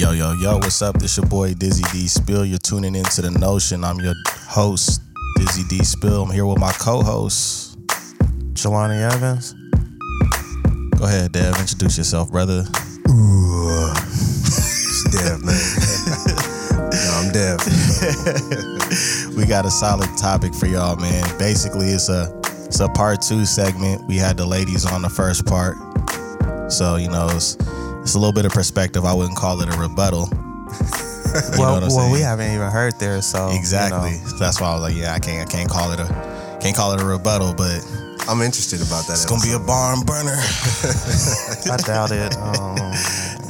Yo, yo, yo, what's up? This your boy Dizzy D Spill. You're tuning into the notion. I'm your host, Dizzy D Spill. I'm here with my co-host, Jelani Evans. Go ahead, Dev. Introduce yourself, brother. It's Dev, man. no, I'm Dev. we got a solid topic for y'all, man. Basically, it's a it's a part two segment. We had the ladies on the first part, so you know it's it's a little bit of perspective. I wouldn't call it a rebuttal. Well, well, we haven't even heard there, so you Exactly. know. That's why I was like, yeah, I can't I can't call it a can't call it a rebuttal, but I'm interested about that. it's gonna be a barn burner. I doubt it.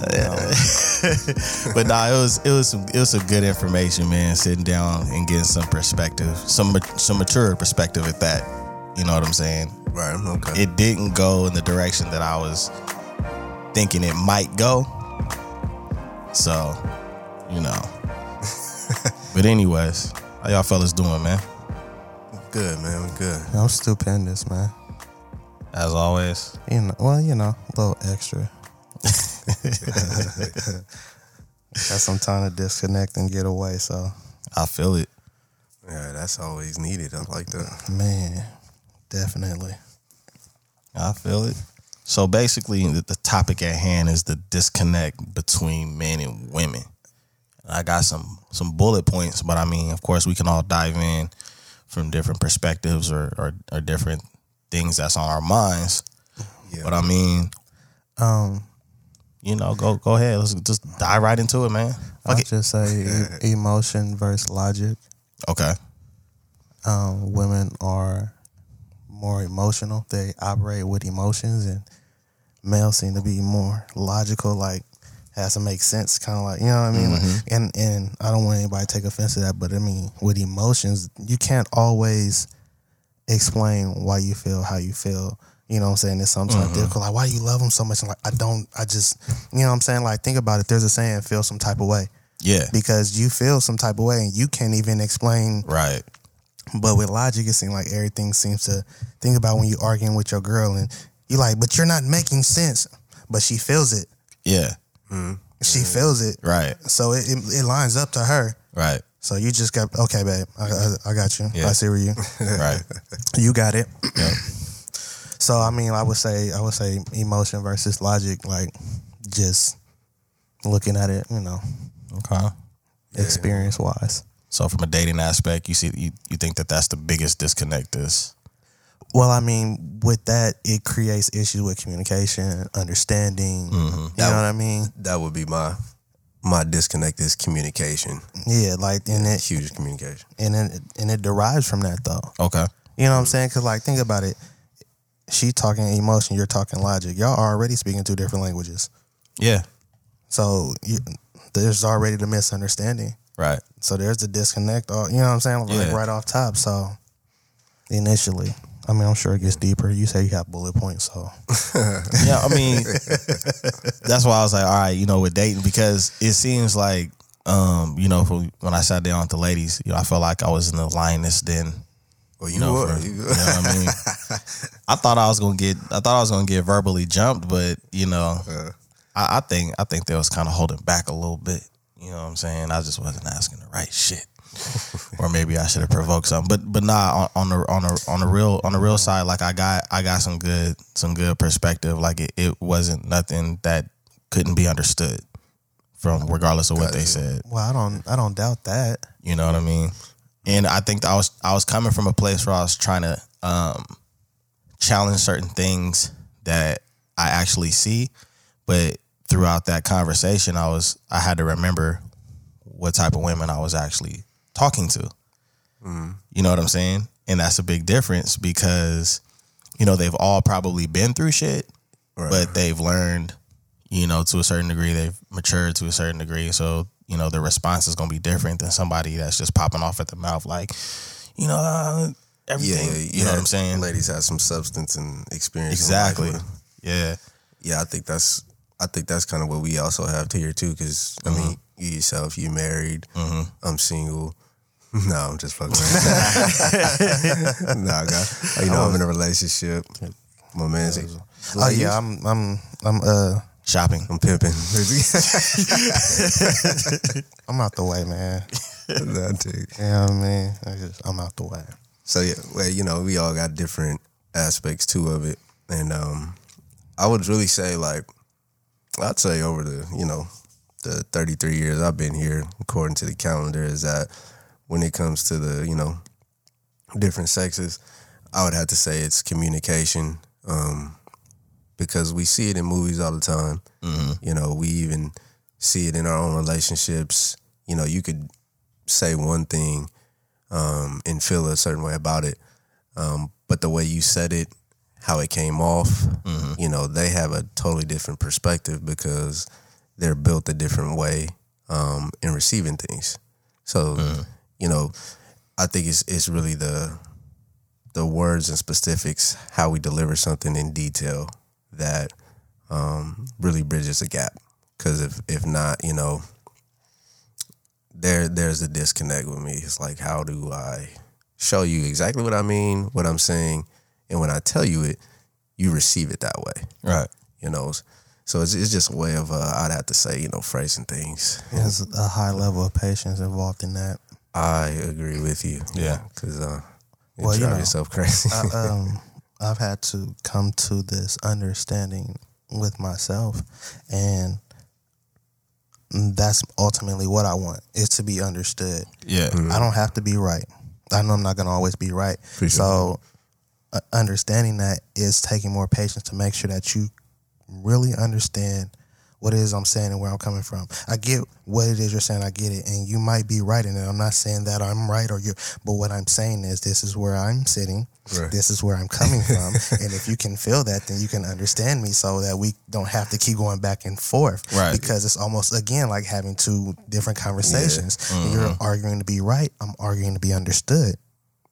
Um, but nah, it was it was some it was some good information, man. Sitting down and getting some perspective, some some mature perspective at that. You know what I'm saying? Right. Okay. It didn't go in the direction that I was thinking it might go. So, you know. but anyways, how y'all fellas doing, man? good, man. We good. I'm stupendous, man. As always. You know, well, you know, a little extra. Got some time to disconnect and get away. So, I feel it. Yeah, that's always needed. I like that. man, definitely. I feel it. So basically, the, the topic at hand is the disconnect between men and women. I got some some bullet points, but I mean, of course, we can all dive in from different perspectives or or, or different things that's on our minds. Yeah. But I mean, Um, you know, go go ahead. Let's just dive right into it, man. I'll it. just say e- emotion versus logic. Okay. um, women are more emotional. They operate with emotions, and males seem to be more logical. Like has to make sense, kind of like you know what I mean. Like, mm-hmm. and and I don't want anybody to take offense to that, but I mean with emotions, you can't always explain why you feel how you feel. You know what I'm saying? It's sometimes mm-hmm. difficult. Like, why do you love them so much? I'm like, I don't, I just, you know what I'm saying? Like, think about it. There's a saying, feel some type of way. Yeah. Because you feel some type of way and you can't even explain Right. but with logic, it seems like everything seems to think about when you're arguing with your girl and you like, but you're not making sense. But she feels it. Yeah. Mm-hmm. She feels it. Right. So it, it, it lines up to her. Right. So you just got okay, babe. I, I, I got you. Yeah. I see where you. Right. You got it. Yep. So I mean, I would say I would say emotion versus logic, like just looking at it, you know, Okay. experience wise. So from a dating aspect, you see, you, you think that that's the biggest disconnect is Well, I mean, with that, it creates issues with communication, understanding. Mm-hmm. You know what I mean? That would be my my disconnect is communication. Yeah, like and it Huge communication. and it and it derives from that though. okay. You know what I'm saying? Because like think about it. She talking emotion, you're talking logic. Y'all are already speaking two different languages, Yeah. so you, there's already the misunderstanding. Right. So there's the disconnect. You know what I'm saying? Like Yeah. right off top. So initially, I mean, I'm sure it gets deeper. You say you have bullet points, so Yeah, I mean, that's why I was like, all right, you know, with dating because it seems like, um, you know, from when I sat down with the ladies, you know, I felt like I was in the lioness den. Well, you, You know, were. for- You- you know what I mean? I thought I was gonna get, I thought I was gonna get verbally jumped, but you know, Uh. I, I think, I think they was kind of holding back a little bit. You know what I'm saying? I just wasn't asking the right shit. Or maybe I should have provoked something. But but nah, on, on the on the on the real on the real side, like I got I got some good some good perspective. Like it, it wasn't nothing that couldn't be understood from regardless of what they said. well, I don't I don't doubt that. You know what I mean? And I think I was I was coming from a place where I was trying to um, challenge certain things that I actually see, but throughout that conversation, I was I had to remember what type of women I was actually talking to. Mm-hmm. You know what I'm saying? And that's a big difference because you know they've all probably been through shit, but they've learned, you know, to a certain degree, they've matured to a certain degree. So, you know, the response is gonna be different than somebody that's just popping off at the mouth like, you know, uh, everything. yeah, you know what I'm saying? Ladies have some substance and experience. Exactly. Yeah. Yeah, I think that's I think that's kind of what we also have here too. Because I mean, mm-hmm. you yourself, you married. Mm-hmm. I'm single. No, I'm just fucking. nah, I got. You know, I'm in a relationship. My man's. Oh yeah, I'm I'm I'm uh shopping. I'm pimping. I'm out the way, man. Nah, dude. You know what I mean? I just, I'm out the way. So yeah, well, you know, we all got different aspects too of it, and um, I would really say like, I'd say over the you know, the 33 years I've been here, according to the calendar, is that when it comes to the you know, different sexes, I would have to say it's communication, um, because we see it in movies all the time. You know, we even see it in our own relationships. You know, you could say one thing um, and feel a certain way about it. Um, but the way you said it, how it came off, you know, they have a totally different perspective because they're built a different way um, in receiving things. So, you know, I think it's it's really the the words and specifics, how we deliver something in detail that um, really bridges a gap. Because if if not, you know, there there's a disconnect with me. It's like how do I show you exactly what I mean, what I'm saying, and when I tell you it, you receive it that way. Right. You know, so it's it's just a way of uh, I'd have to say you know phrasing things. There's a high level of patience involved in that. I agree with you. Yeah. because uh, you Well, you drive know, yourself crazy. I, um, I've had to come to this understanding with myself, and that's ultimately what I want is to be understood. Yeah. I don't have to be right. I know I'm not going to always be right. sure. So, uh, understanding that is taking more patience to make sure that you really understand what it is I'm saying and where I'm coming from. I get what it is you're saying. I get it, and you might be right in it. I'm not saying that I'm right or you, but what I'm saying is this is where I'm sitting. Right. This is where I'm coming from, and if you can feel that, then you can understand me, so that we don't have to keep going back and forth. Right. Because it's almost again like having two different conversations. You're mm-hmm. arguing to be right. I'm arguing to be understood.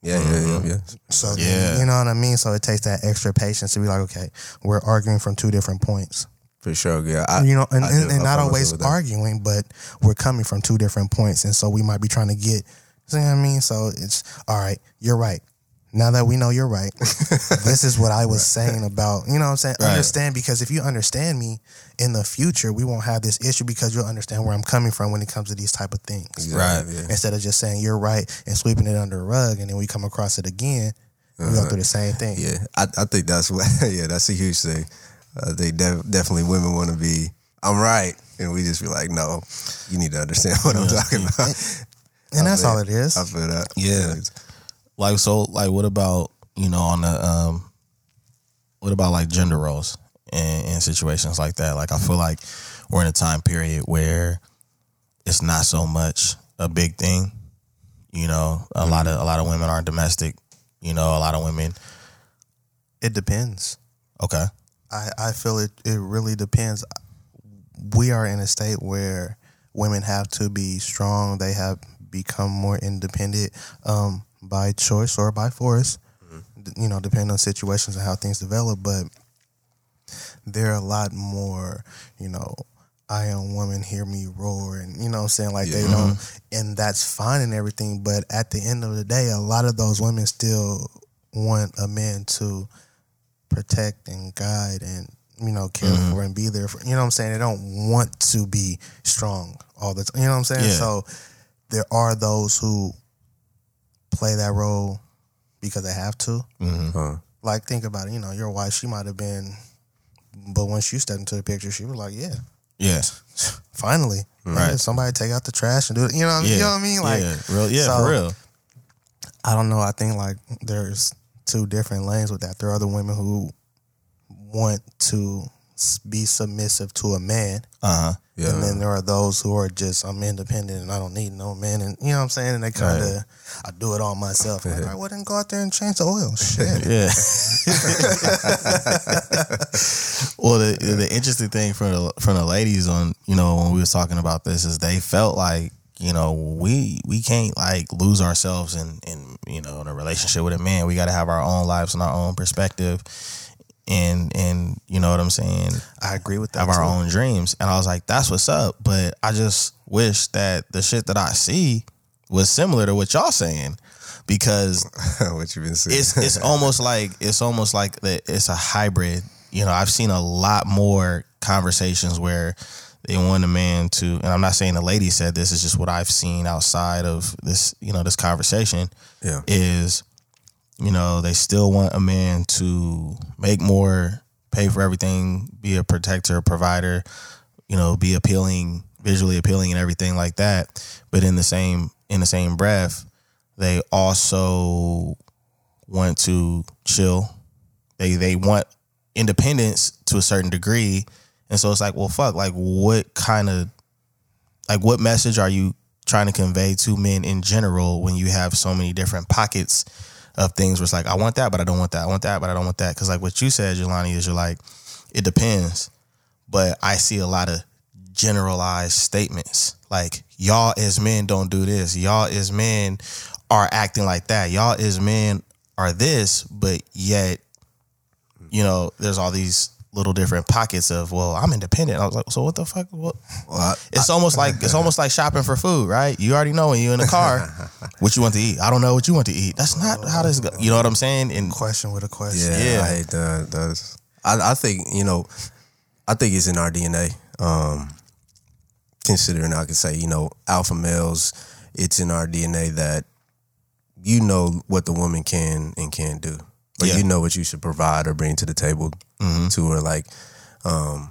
yeah, yeah, yeah, mm-hmm. yeah. So Yeah. then, you know what I mean. So it takes that extra patience to be like, okay, we're arguing from two different points. For sure. Yeah, I, you know, and, I and, and not always through with that. arguing, but we're coming from two different points, and so we might be trying to get. See what I mean? So it's all right. You're right. Now that we know you're right, this is what I was saying about. You know what I'm saying? Right. Understand because if you understand me in the future, we won't have this issue because you'll understand where I'm coming from when it comes to these type of things. Exactly, yeah. Instead of just saying you're right and sweeping it under the rug, and then we come across it again, we go through the same thing. Uh-huh. Yeah, I, I think that's what. Yeah, that's a huge thing. I think def- definitely women want to be. I'm right, and we just be like, no, you need to understand what I'm talking about. And that's feel- all it is. I feel that. Yeah. Like so like what about, you know, on the um what about like gender roles and, and situations like that? Like I feel like we're in a time period where it's not so much a big thing. You know, a lot of a lot of women aren't domestic. You know, a lot of women It depends. okay. I, I feel it, it really depends. We are in a state where women have to be strong. They have become more independent um, by choice or by force, d- you know, depending on situations and how things develop. But they're a lot more, you know, I am woman, hear me roar, and you know what I'm saying? Like they don't, and that's fine and everything. But at the end of the day, a lot of those women still want a man to protect and guide and you know care mm-hmm. for and be there for you know what I'm saying they don't want to be strong all the time you know what I'm saying Yeah. so there are those who play that role because they have to mm-hmm. Huh. like think about it you know your wife she might have been but once you stepped into the picture she was like yeah Yeah. finally mm-hmm. Right. Yeah, somebody take out the trash and do it you know Yeah. you know what I mean like yeah, real yeah, so- for real. I don't know. I think like there's two different lanes with that. There are other women who want to be submissive to a man, Uh-huh. Yeah. and then there are those who are just I'm independent and I don't need no man, and you know what I'm saying. And they kind of I do it all myself. Like, I wouldn't go out there and change the oil. Shit. Yeah. well, the the interesting thing from the from the ladies on you know when we was talking about this is they felt like you know we we can't like lose ourselves in in you know in a relationship with a man. We got to have our own lives and our own perspective, and and you know what I'm saying. I agree with that. Have our own dreams, and I was like, that's what's up. But I just wish that the shit that I see was similar to what y'all saying because what you've been saying? it's it's almost like it's almost like that it's a hybrid. You know, I've seen a lot more conversations where they want a man to, and I'm not saying the lady said this, it's just what I've seen outside of this, you know, this conversation Yeah. is, you know, they still want a man to make more, pay for everything, be a protector, provider, you know, be appealing, visually appealing and everything like that. But in the same in the same breath, they also want to chill. They they want independence to a certain degree. And so it's like, well, fuck, like what kind of like what message are you trying to convey to men in general when you have so many different pockets of things where it's like, I want that, but I don't want that. I want that, but I don't want that. Cause like what you said, Jelani, is you're like, it depends. But I see a lot of generalized statements. Like, y'all as men don't do this. Y'all as men are acting like that. Y'all as men are this, but yet, you know, there's all these little different pockets of, well, I'm independent. I was like, so what the fuck? What? Well, I, It's almost like it's almost like shopping for food, right? You already know when you're in the car what you want to eat. I don't know what you want to eat. That's not how this go. You know what I'm saying? And Question with a question. Yeah, Yeah. I hate that. That's I, I think you know, I think it's in our DNA. Um, considering I could say you know alpha males, it's in our DNA that you know what the woman can and can't do, but Yeah. you know what you should provide or bring to the table Mhm. to or Like, um,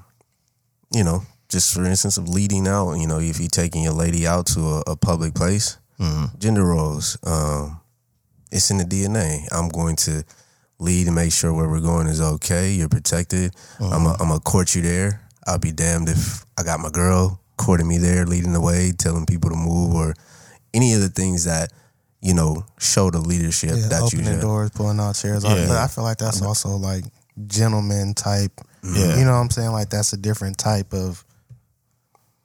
you know, just for instance of leading out. You know, if you're taking your lady out to a, a public place, Mhm. gender roles. Um, it's in the DNA. I'm going to lead and make sure where we're going is okay. You're protected. I'm a, I'm a court you there. I'll be damned if I got my girl courting me there, leading the way, telling people to move, or any of the things that you know show the leadership Yeah, that you opening doors, pulling out chairs. Yeah. But I feel like that's also like gentleman type. Yeah. You know what I'm saying? Like that's a different type of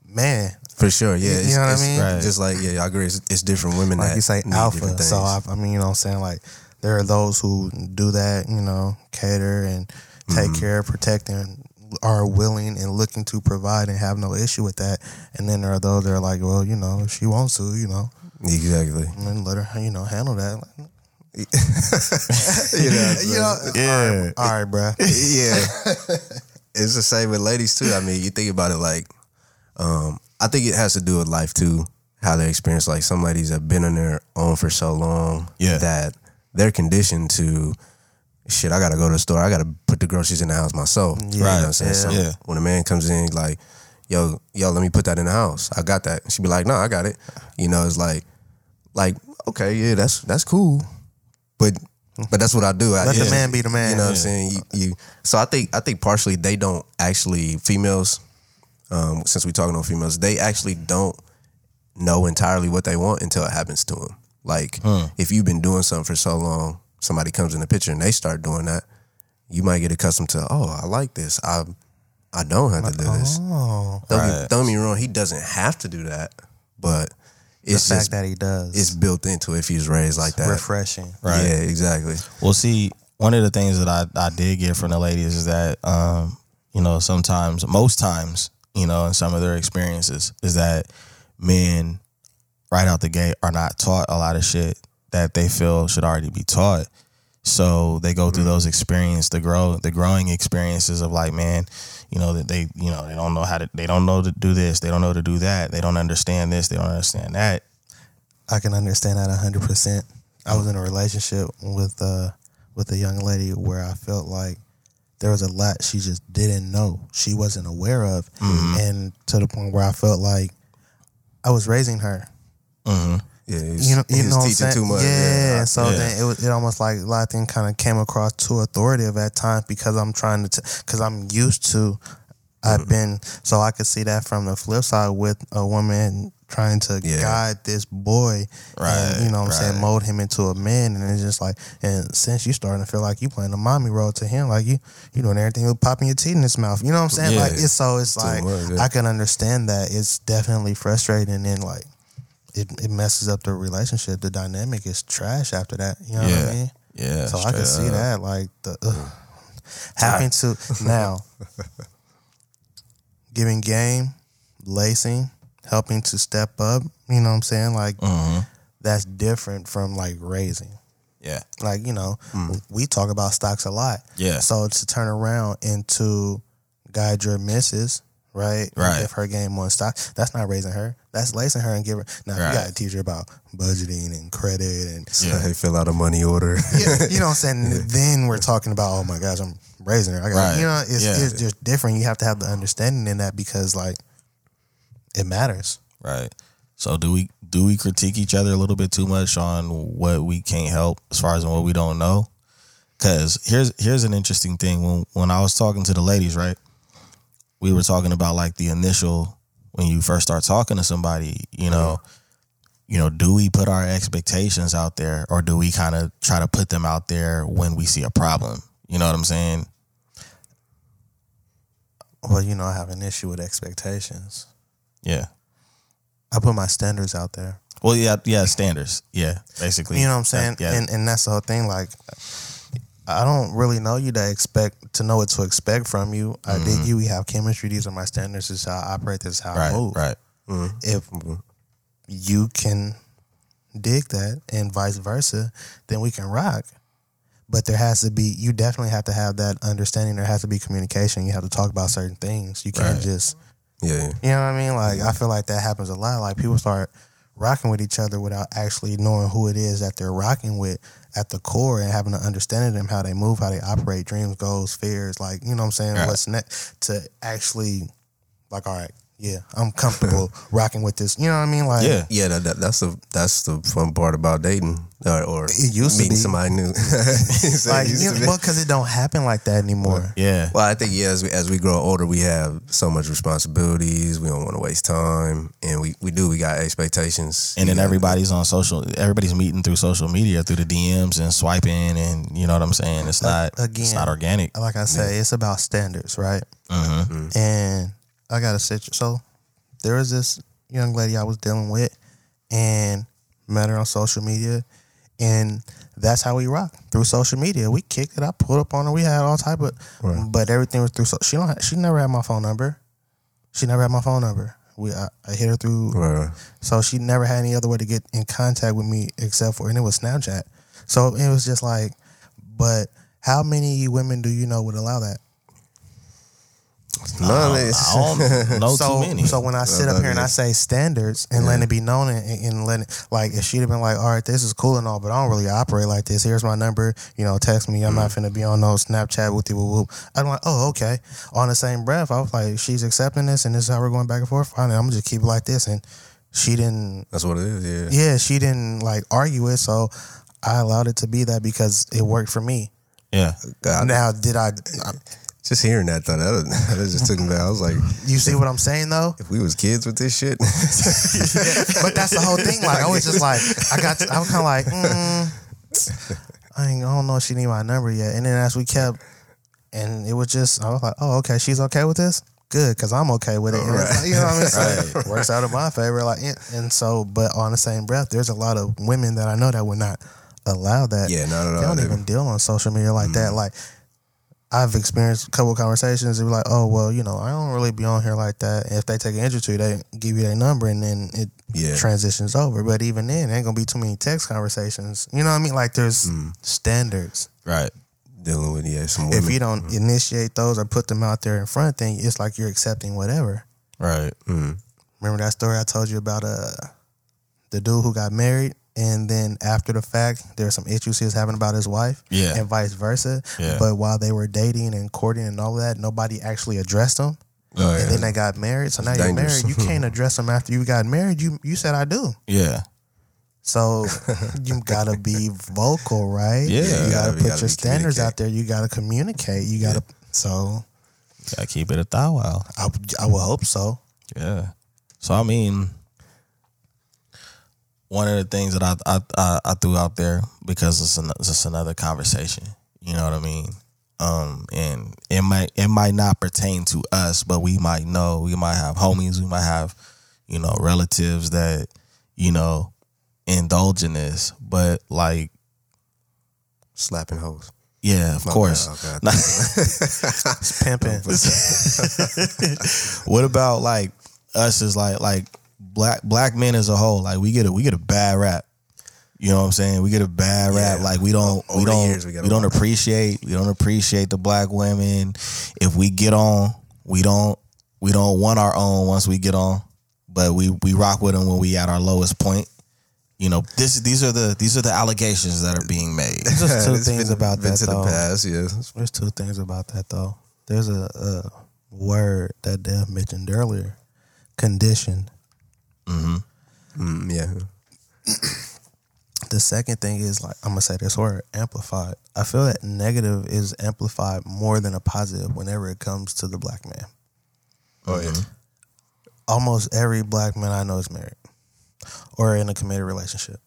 man. For sure, yeah. You it's- know what I mean? Right. Just like yeah, I agree. It's, it's different women Like that you say alpha. So I, I mean, you know what I'm saying? Like there are those who do that, you know, cater and take Mm-hmm. care, protect and are willing and looking to provide and have no issue with that. And then there are those that are like, well, you know, if she wants to, you know, exactly. and then let her, you know, handle that. you know, you know, yeah, all right, bruh. yeah. it's the same with ladies too. I mean, you think about it like, um, I think it has to do with life too, how they experience. Like some ladies have been on their own for so long Yeah. that they're conditioned to shit. I gotta go to the store. I gotta put the groceries in the house myself. You know what I'm saying? Yeah. So Yeah. when a man comes in, like, yo, yo, let me put that in the house. I got that. She'd be like, no, I got it. You know, it's like, like, okay, yeah, that's that's cool, but. But that's what I do. I, Let the yeah. man be the man. You know what I'm saying? You, you so I think I think partially they don't actually females, um, since we're talking on females, they actually don't know entirely what they want until it happens to them. Like if you've been doing something for so long, somebody comes in the picture and they start doing that, you might get accustomed to, oh, I like this. I I don't have to do this. Oh, Don't, Right. get, don't get me wrong, he doesn't have to do that, but the it's fact just that he does. it's built into if he's raised like that. refreshing. Right. Yeah, exactly. Well, see, one of the things that I, I did get from the ladies is that, um, you know, sometimes, most times, you know, in some of their experiences, is that men right out the gate are not taught a lot of shit that they feel should already be taught. So they go through those experiences, the grow, the growing experiences of like, man, you know that they, you know, they don't know how to, they don't know to do this, they don't know to do that, they don't understand this, they don't understand that. I can understand that hundred percent. I was in a relationship with uh with a young lady where I felt like there was a lot she just didn't know, she wasn't aware of, and to the point where I felt like I was raising her. hmm Yeah, he's, You know, you know what I'm teaching saying? too much. Yeah. Yeah, so Yeah. then it was it almost like a lot of things kind of came across too authoritative at times because I'm trying to because I'm used to. Mm-hmm. I've been so I could see that from the flip side with a woman trying to Yeah. guide this boy, Right, And, you know what I'm saying, mold him into a man, and it's just like, and since you starting to feel like you playing a mommy role to him, like you you doing everything with popping your teeth in his mouth, you know what I'm saying? Yeah. Like it's so it's Too like much, yeah. I can understand that it's definitely frustrating and like it, it messes up the relationship. The dynamic is trash after that. You know what I mean? Yeah. So I can see up. that. Like the ugh. having to now giving game, lacing, helping to step up. You know what I'm saying? Like Mhm. that's different from like raising. Yeah. Like you know, we talk about stocks a lot. Yeah. So to turn around and to guide your misses, right? Right. Give her game one stock. That's not raising her. That's lacing her and giving. her. Now Right. you got to teach her about budgeting and credit and Yeah. they fill out a money order. yeah, you know what I'm saying. Then we're talking about oh my gosh, I'm raising her. I got Right. you know it's Yeah. it's just different. You have to have the understanding in that because like it matters. Right. So do we do we critique each other a little bit too much on what we can't help as far as what we don't know? Cause here's here's an interesting thing. When when I was talking to the ladies, right? We were talking about like the initial when you first start talking to somebody, you know, you know, do we put our expectations out there or do we kind of try to put them out there when we see a problem? You know what I'm saying? Well, you know, I have an issue with expectations. Yeah. I put my standards out there. Well, yeah, yeah, standards. Yeah, basically. You know what I'm saying? Yeah. And and that's the whole thing. Like, I don't really know you to expect to know what to expect from you. I dig mm-hmm. you. We have chemistry. These are my standards. This is how I operate. This is how I right, move. right. Mm-hmm. If you can dig that and vice versa, then we can rock. But there has to be. You definitely have to have that understanding. There has to be communication. You have to talk about certain things. You can't Right. just. yeah, yeah. You know what I mean? Like I feel like that happens a lot. Like people start rocking with each other without actually knowing who it is that they're rocking with at the core and having an understanding of them, how they move, how they operate, dreams, goals, fears, like, you know what I'm saying? Right. What's next to actually like, all right, yeah, I'm comfortable rocking with this. You know what I mean? Like Yeah. Yeah, that, that, that's the that's the fun part about dating or, or It used to meeting be. somebody new. He like it used you to know, be. well, because it don't happen like that anymore. Yeah. Well, I think yeah, as we as we grow older, we have so much responsibilities. We don't want to waste time, and we we do. We got expectations, And then We got- everybody's on social. Everybody's meeting through social media, through the DMs and swiping, and you know what I'm saying. It's not. it's again, not organic. Like I say, it's about standards, right? hmm and I got a situation. So there was this young lady I was dealing with, and met her on social media, and that's how we rock through social media. We kicked it. I pulled up on her. We had all type of, but everything was through. So she don't. Have, she never had my phone number. She never had my phone number. We I, I hit her through. Right. So she never had any other way to get in contact with me except for, and it was Snapchat. So it was just like, but how many women do you know would allow that? None of this. I don't know so, too many. So when I sit up here and I say standards and letting it be known and, and letting like if she'd have been like, all right, this is cool and all, but I don't really operate like this. Here's my number. You know, text me. I'm not Mm-hmm. finna be on no Snapchat with you. Whoop, whoop. I'm like, oh, okay. On the same breath, I was like, she's accepting this and this is how we're going back and forth. Fine, I'm gonna just keep it like this. And she didn't. That's what it is. Yeah. Yeah, she didn't like argue it. So I allowed it to be that because it worked for me. yeah. God, Now, did I? Just hearing that though, that, that just took me back. I was like, You see what I'm saying though? if we was kids with this shit, but that's the whole thing. Like I was just like, I got, I was kind of like, mm, I I don't know if she need my number yet. And then as we kept, and it was just, I was like, oh, okay, she's okay with this. Good, because I'm okay with it. It's like, you know what I mean? So it works out in my favor. Like, and, and so, but on the same breath, there's a lot of women that I know that would not allow that. yeah, not at they don't even deal on social media like that. Like, I've experienced a couple of conversations. They were like, "Oh, well, you know, I don't really be on here like that." And if they take an interest to you, they give you their number, and then it Yeah. transitions over. But even then, ain't gonna be too many text conversations. You know what I mean? Like, there's standards. Right. dealing with yeah some women. If you don't initiate those or put them out there in front, then it's like you're accepting whatever. Right. Mm. Remember that story I told you about uh the dude who got married and then after the fact there's some issues he was having about his wife Yeah. and vice versa. Yeah. But while they were dating and courting and all that, nobody actually addressed them. Oh, yeah. And then they got married. So now you're married. You can't address them after you got married. You you said I do. Yeah. So you gotta be vocal, right? Yeah. You You gotta, gotta- you put gotta your standards out there. You gotta communicate. You gotta so Gotta keep it a thou wow. I, I will hope so. Yeah. So I mean, one of the things that I I I, I threw out there because it's, an, it's another conversation. You know what I mean? Um, and it might it might not pertain to us, but we might know. We might have homies. We might have you know relatives that you know indulge in this. But like, slapping hoes. yeah, of course. okay. It's pimping. what about like us Is like like black black men as a whole? Like we get a we get a bad rap. You know what I'm saying? We get a bad rap. Yeah. Like we don't Over we don't years, we we, don't appreciate we don't appreciate the black women. If we get on We don't we don't want our own once we get on, but we we rock with them when we at our lowest point. You know, this these are the these are the allegations that are being made. There's just two things been- about been that to though. the past, yeah. There's two things about that though. There's a, a word that Dev mentioned earlier, conditioned. Mm, yeah. The second thing is like I'm gonna say this word amplified. I feel that negative is amplified more than a positive whenever it comes to the black man. Oh yeah. Almost every black man I know is married or in a committed relationship.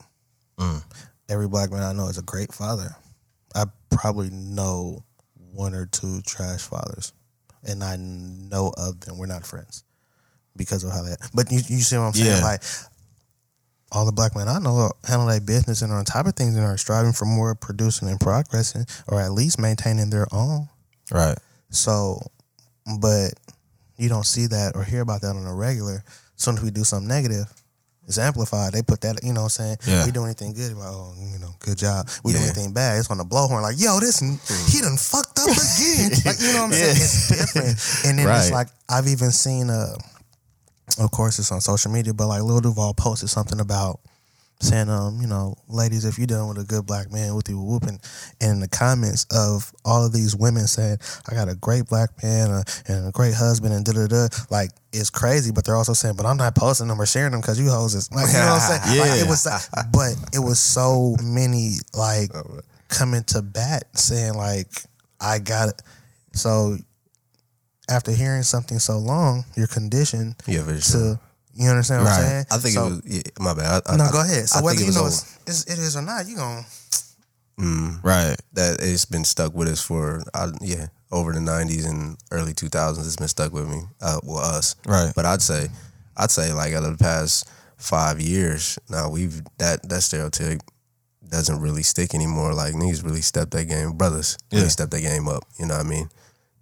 Every black man I know is a great father. I probably know one or two trash fathers, and I know of them. We're not friends because of how that. But you, you see what I'm saying? Yeah. Like all the black men I know handle their business and are on top of things and are striving for more, producing and progressing, or at least maintaining their own. Right. So, but you don't see that or hear about that on a regular. As soon as we do something negative, it's amplified. They put that, you know what I'm saying? Yeah. We do anything good, like, oh, you know, good job. We do anything bad, it's on the blowhorn, like, yo, this, he done fucked up again. like, you know what I'm saying? It's different. And then it's like, I've even seen, uh, of course, it's on social media, but like Lil Duval posted something about saying, um, you know, ladies, if you're done with a good black man, with you whooping, and in the comments of all of these women saying, I got a great black man uh, and a great husband and da da da, like it's crazy. But they're also saying, but I'm not posting them or sharing them because you hoes is like, you know what I'm saying? Like, Yeah. it was, but it was so many like coming to bat saying like, I got it. So after hearing something so long, you're conditioned Yeah, sure. to. You understand what I'm saying? I think So- it was yeah, my bad. I, no, I, go ahead. So I whether you it know it's, it's, it is or not, you gonna Mm, Right. that it's been stuck with us for I, yeah over the '90s and early 2000s. It's been stuck with me. Uh, well, us. Right. But I'd say, I'd say like out of the past five years, now we've that that stereotype doesn't really stick anymore. Like niggas really stepped that game, brothers really Yeah. stepped that game up. You know what I mean?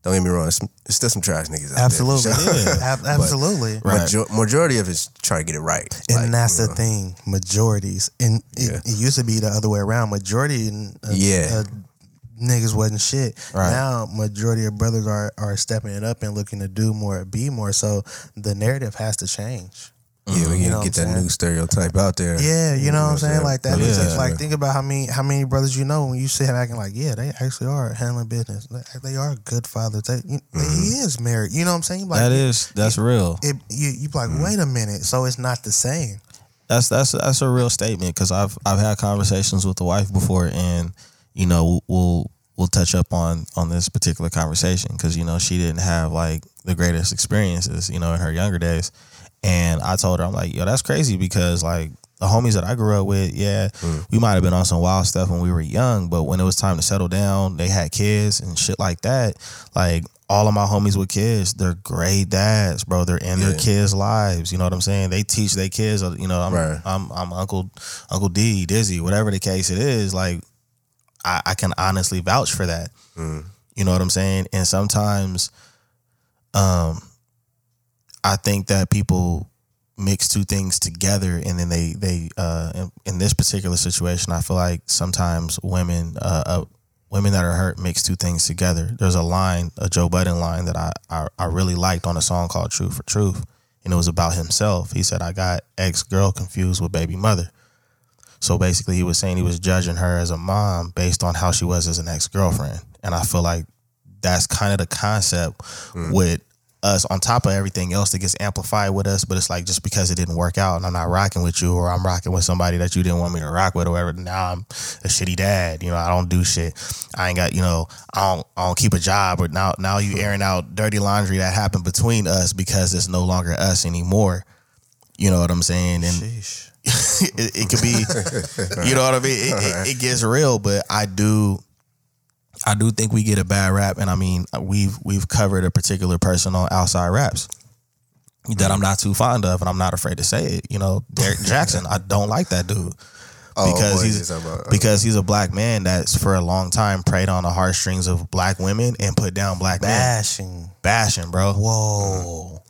Don't get me wrong. It's, it's still some trash niggas out absolutely, there. for sure. Ab- absolutely. Right. Major- majority of it's trying to get it right. And Like, that's you the know. thing. Majorities, and it, Yeah. it used to be the other way around. Majority, uh, Yeah. uh, niggas wasn't shit. Right. Now, majority of brothers are are stepping it up and looking to do more, be more. So the narrative has to change. Yeah, we uh-huh. You can know get that saying? new stereotype out there. Yeah, you know what I'm saying? Like that. Yeah. Like think about how many how many brothers you know when you sit back and like, yeah, they actually are handling business. They- are good fathers. They, you, He mm-hmm. is married. You know what I'm saying? Like that is that's real. it, you you be like, mm-hmm. wait a minute. So it's not the same. That's that's that's a real statement because I've I've had conversations with the wife before, and you know we'll we'll touch up on on this particular conversation because you know she didn't have like the greatest experiences you know in her younger days, and I told her I'm like yo that's crazy because like the homies that I grew up with yeah we might have been on some wild stuff when we were young, but when it was time to settle down, they had kids and shit like that, like. All of my homies with kids, they're great dads, bro. They're in their kids' lives. You know what I'm saying? They teach their kids. uh, You know, I'm Right. I'm I'm Uncle Uncle D, Dizzy, whatever the case it is, like I, I can honestly vouch for that. Mm. You know what I'm saying? And sometimes um I think that people mix two things together and then they they uh in, in this particular situation I feel like sometimes women uh, uh women that are hurt mix two things together. There's a line, a Joe Budden line that I, I I really liked on a song called Truth for Truth. And it was about himself. He said, I got ex girl confused with baby mother. So basically, he was saying he was judging her as a mom based on how she was as an ex girlfriend. And I feel like that's kind of the concept with us on top of everything else that gets amplified with us. But it's like just because it didn't work out and I'm not rocking with you or I'm rocking with somebody that you didn't want me to rock with or whatever, now I'm a shitty dad. You know, I don't do shit. I ain't got, you know, I don't I don't keep a job or now now you airing out dirty laundry that happened between us because it's no longer us anymore. You know what I'm saying? And it, it could be, you know what I mean. It, it, it gets real, but I do, I do think we get a bad rap, and I mean we've we've covered a particular person on outside raps that I'm not too fond of, and I'm not afraid to say it. You know, Derrick Jaxn, I don't like that dude Oh, because boy, he's about- because he's a black man that's for a long time preyed on the heartstrings of black women and put down black men, Bashing. bashing, bro, Whoa.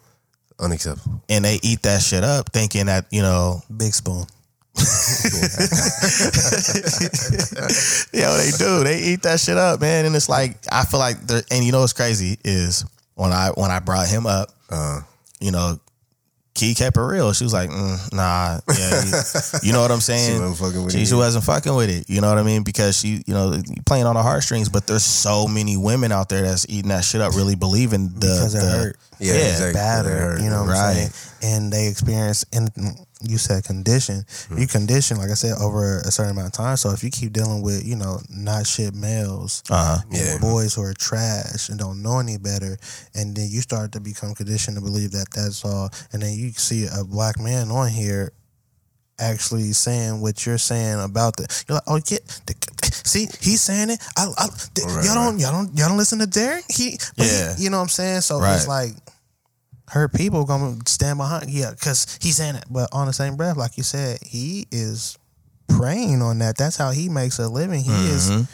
unacceptable. and they eat that shit up, thinking that you know Big spoon. Yo, they do. They eat that shit up, man. And it's like I feel like they're and you know what's crazy is when I when I brought him up, Uh, you know, Key kept it real. She was like, mm, "Nah, yeah, you, you know what I'm saying." She wasn't fucking with she, it she either. wasn't fucking with it. You know what I mean? Because she, you know, playing on the heartstrings. But there's so many women out there that's eating that shit up, really believing the Because they're the- hurt. yeah, Yeah, exactly. They battered, hurt. you know what Right. I'm saying? And they experience, and you said condition. Hmm. You condition, like I said, over a certain amount of time. So if you keep dealing with, you know, not shit males, Uh-huh. Yeah. boys who are trash and don't know any better, and then you start to become conditioned to believe that that's all, and then you see a black man on here actually saying what you're saying about the you're like oh yeah the, see he's saying it I, I Right, y'all don't y'all don't y'all don't listen to Derrick he but he- Yeah. you know what I'm saying so Right. it's like her people gonna stand behind yeah because he's saying it but on the same breath like you said he is preying on that that's how he makes a living he is Mhm.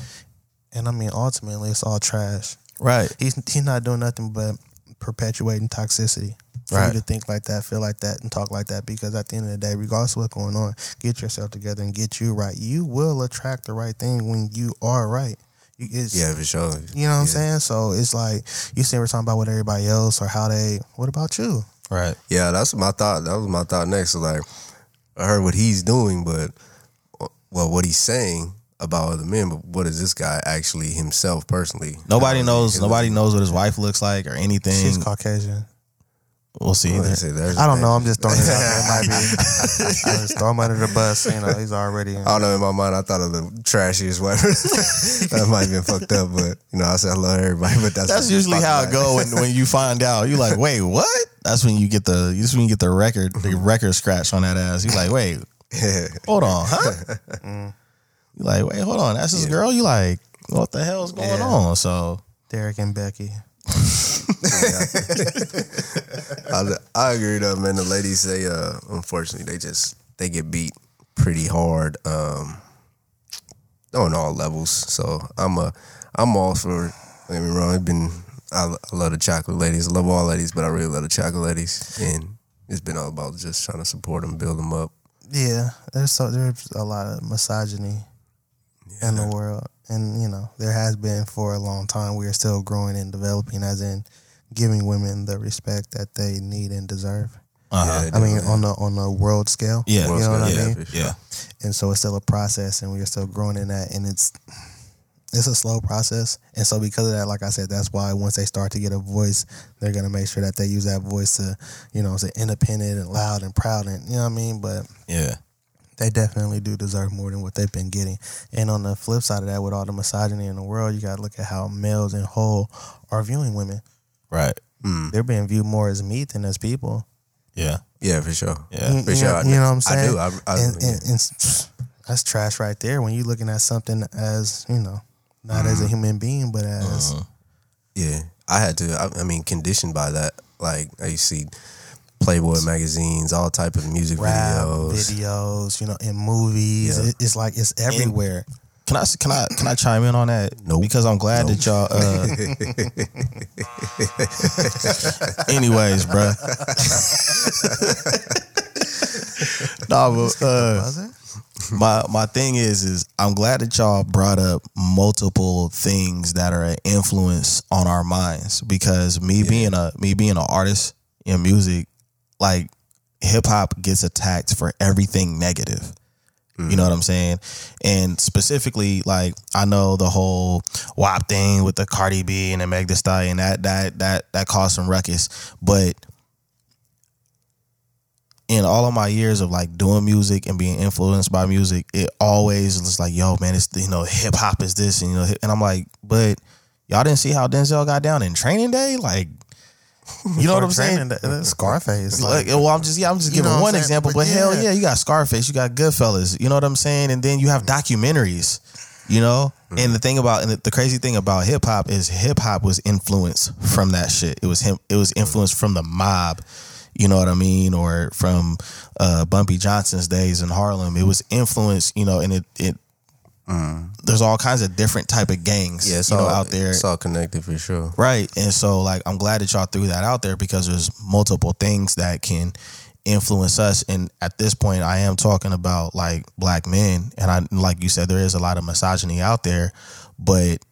and I mean ultimately it's all trash Right. he's he's not doing nothing but perpetuating toxicity for Right. you to think like that, feel like that, and talk like that. Because at the end of the day, regardless of what's going on, get yourself together and get you right. You will attract the right thing when you are right. You- It's, Yeah, for sure. You know what I'm saying? So it's like you see, we're talking about what everybody else or how they. What about you? Right. Yeah, that's my thought. That was my thought next. So like, I heard what he's doing, but uh, well, what he's saying about other men, but what is this guy actually himself personally? Nobody knows. Nobody knows what his wife looks like or anything. She's Caucasian. We'll see. Say there's- I don't know. I'm just throwing it out there. It might be. I just throw him under the bus. You know, he's already. I don't know. In my mind, I thought of the trashiest wife. that might have been fucked up, but you know, I said hello to everybody. But that's That's usually how it go when, when you find out. you're like, wait, what? That's when you get the. That's when you get the record, the record scratch on that ass. You're like, wait, hold on, huh? You're like, wait, hold on, that's his Yeah. girl. You like, what the hell's going Yeah. on? So Derrick and Becky. I, I agree though, man. The ladies, they uh, unfortunately, they just they get beat pretty hard, um, on all levels. So I'm a, I'm all for. Don't get me wrong. It's been I, I love the chocolate ladies. I love all ladies, but I really love the chocolate ladies, and it's been all about just trying to support them, build them up. Yeah, there's so there's a lot of misogyny in the world, and you know there has been for a long time. We are still growing and developing, as in giving women the respect that they need and deserve. uh-huh. Yeah, I mean, definitely. on the on the world scale. yeah, you know what I yeah, mean. sure. yeah, And so it's still a process, and we are still growing in that, and it's it's a slow process. And so because of that, like I said, that's why once they start to get a voice, they're gonna make sure that they use that voice to, you know, say independent and loud and proud, and you know what I mean. But yeah, they definitely do deserve more than what they've been getting. And on the flip side of that, with all the misogyny in the world, you got to look at how males in whole are viewing women. right, Mm, They're being viewed more as meat than as people. yeah, yeah, for sure. yeah, You- For you sure. know- you know what I'm saying? I do. I, I, and, yeah. and, and that's trash right there. When you're looking at something as you know, not as a Mm-hmm. human being, but as Uh-huh. Yeah, I had to. I, I mean, conditioned by that. Like I used to see Playboy magazines, all type of music rap videos. videos, you know, in movies. Yeah. It, it's like it's everywhere. Can I can I can I chime in on that? Nope. Because I'm glad that y'all. Uh, anyways, bruh. nah, but uh, my my thing is is I'm glad that y'all brought up multiple things that are an influence on our minds because me being a me being an artist in music, like hip hop gets attacked for everything negative. You know mm. what I'm saying? And specifically, like I know the whole WAP thing with the Cardi B and the Meg Thee Stallion that that that that caused some ruckus, but in all of my years of like doing music and being influenced by music, it always was like, yo, man, it's you know, hip hop is this, and you know, and I'm like, but y'all didn't see how Denzel got down in Training Day, like, you know what I'm saying? That- that Scarface. Like, well, I'm just yeah, I'm just You giving know one example, But but hell yeah. yeah, you got Scarface, you got Goodfellas, you know what I'm saying, and then you have documentaries, you know. And the thing about and the, the crazy thing about hip hop is hip hop was influenced from that shit. It was him. It was influenced from the mob. You know what I mean, or from uh, Bumpy Johnson's days in Harlem. It was influenced, you know, and it it. Mm. There's all kinds of different type of gangs, yeah, it's you know, all out there. It's all connected for sure. Right. And so like I'm glad that y'all threw that out there because there's multiple things that can influence us and at this point I am talking about like black men and I like you said there is a lot of misogyny out there but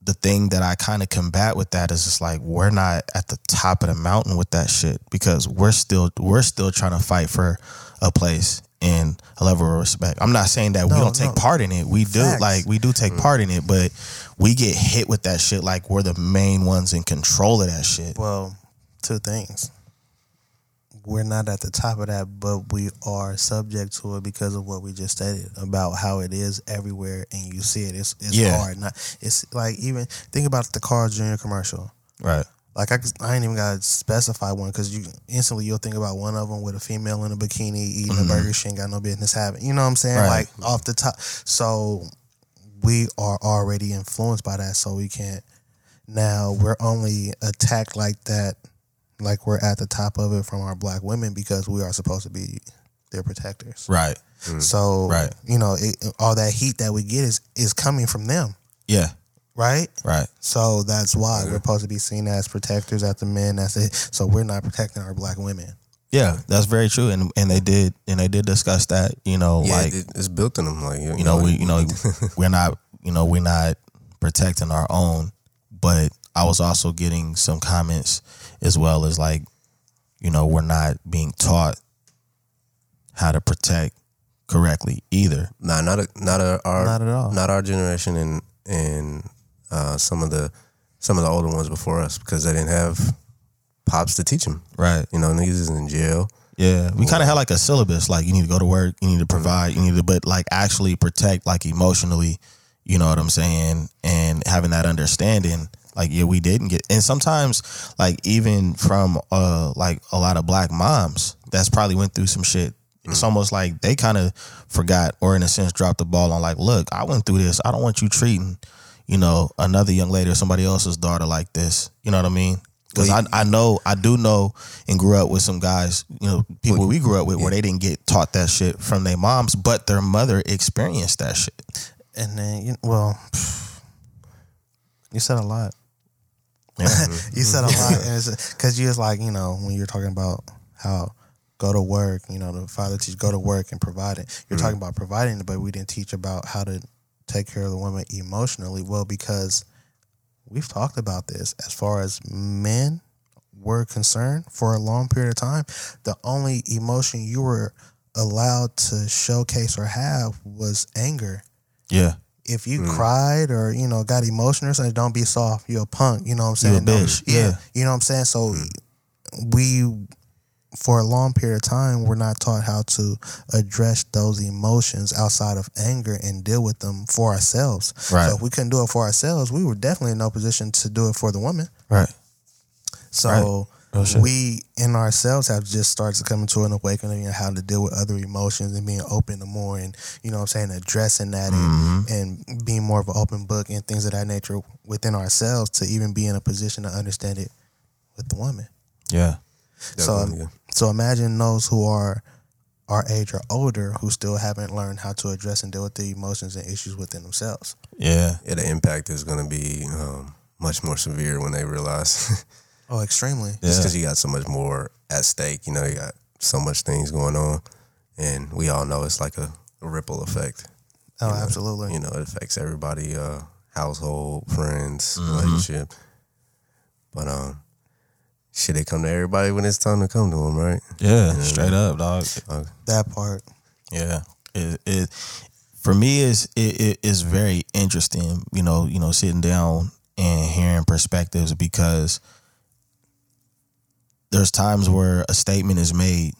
the thing that I kind of combat with that is just like we're not at the top of the mountain with that shit because we're still we're still trying to fight for a place and a level of respect. I'm not saying that we don't take part in it. We do like we do take part in it, but we get hit with that shit like we're the main ones in control of that shit. Well, two things. We're not at the top of that, but we are subject to it because of what we just stated about how it is everywhere, and you see it. It's it's Yeah. hard. Not it's like even think about the Carl Jr. commercial. Right. Like I, I ain't even gotta specify one because you instantly you'll think about one of them with a female in a bikini eating a burger she ain't got no business having. You know what I'm saying? Mm-hmm. Right. Like off the top. So we are already influenced by that, so we can't. Now we're only attacked like that, like we're at the top of it from our black women because we are supposed to be their protectors. Right. So Right. you know, it, all that heat that we get is is coming from them, Yeah. Right? Right. So that's why we're supposed to be seen as protectors at the men. That's it. So we're not protecting our black women. Yeah, that's very true, and and they did and they did discuss that. You know, Yeah, like it's built in them. Like you, you know we you know we're not you know we're not protecting our own, but I was also getting some comments as well as like you know we're not being taught how to protect correctly either. Nah, not a, not a, our Not at all. not our generation and and uh, some of the some of the older ones before us because they didn't have pops to teach them. Right. You know, niggas is in jail. Yeah, we kind of had like a syllabus. Like you need to go to work, you need to provide, you need to, but like actually protect, like emotionally. You know what I'm saying? And having that understanding, like yeah, we didn't get. And sometimes, like even from uh like a lot of black moms, that's probably went through some shit. It's almost like they kind of forgot, or in a sense, dropped the ball on like, look, I went through this. I don't want you treating, you know, another young lady or somebody else's daughter like this. You know what I mean? Because I, I know I do know and grew up with some guys, you know, people we grew up with where they didn't get taught that shit from their moms, but their mother experienced that shit. And then, you, well, you said a lot. Yeah. You said a lot, because you was like, you know, when you're talking about how go to work, you know, the father teach go to work and provide it. You're mm. talking about providing but we didn't teach about how to take care of the woman emotionally. Well, because we've talked about this as far as men were concerned for a long period of time. The only emotion you were allowed to showcase or have was anger yeah. if you mm. cried or you know got emotional or something, don't be soft. You're a punk. You know what I'm saying? You a bitch, yeah. You know what I'm saying? So mm. we, for a long period of time, we're not taught how to address those emotions outside of anger and deal with them for ourselves. Right. So if we couldn't do it for ourselves, we were definitely in no position to do it for the woman. Right. So Right. We in ourselves have just started to come into an awakening and how to deal with other emotions and being open to more and you know what I'm saying addressing that Mm-hmm. and, and being more of an open book and things of that nature within ourselves to even be in a position to understand it with the woman. Yeah. So Definitely, yeah. So imagine those who are our age or older who still haven't learned how to address and deal with the emotions and issues within themselves. Yeah. yeah, the impact is going to be um, much more severe when they realize Oh, extremely. just Yeah. because you got so much more at stake. You know, you got so much things going on, and we all know it's like a, a ripple effect. Oh, you know, absolutely. You know, it affects everybody, uh, household, friends, Mm-hmm. relationship. But um, should they come to everybody when it's time to come to them, right? Yeah. Straight up, dog. That part. Yeah, it, it for me is it, it is very interesting. You know, you know, sitting down and hearing perspectives because there's times where a statement is made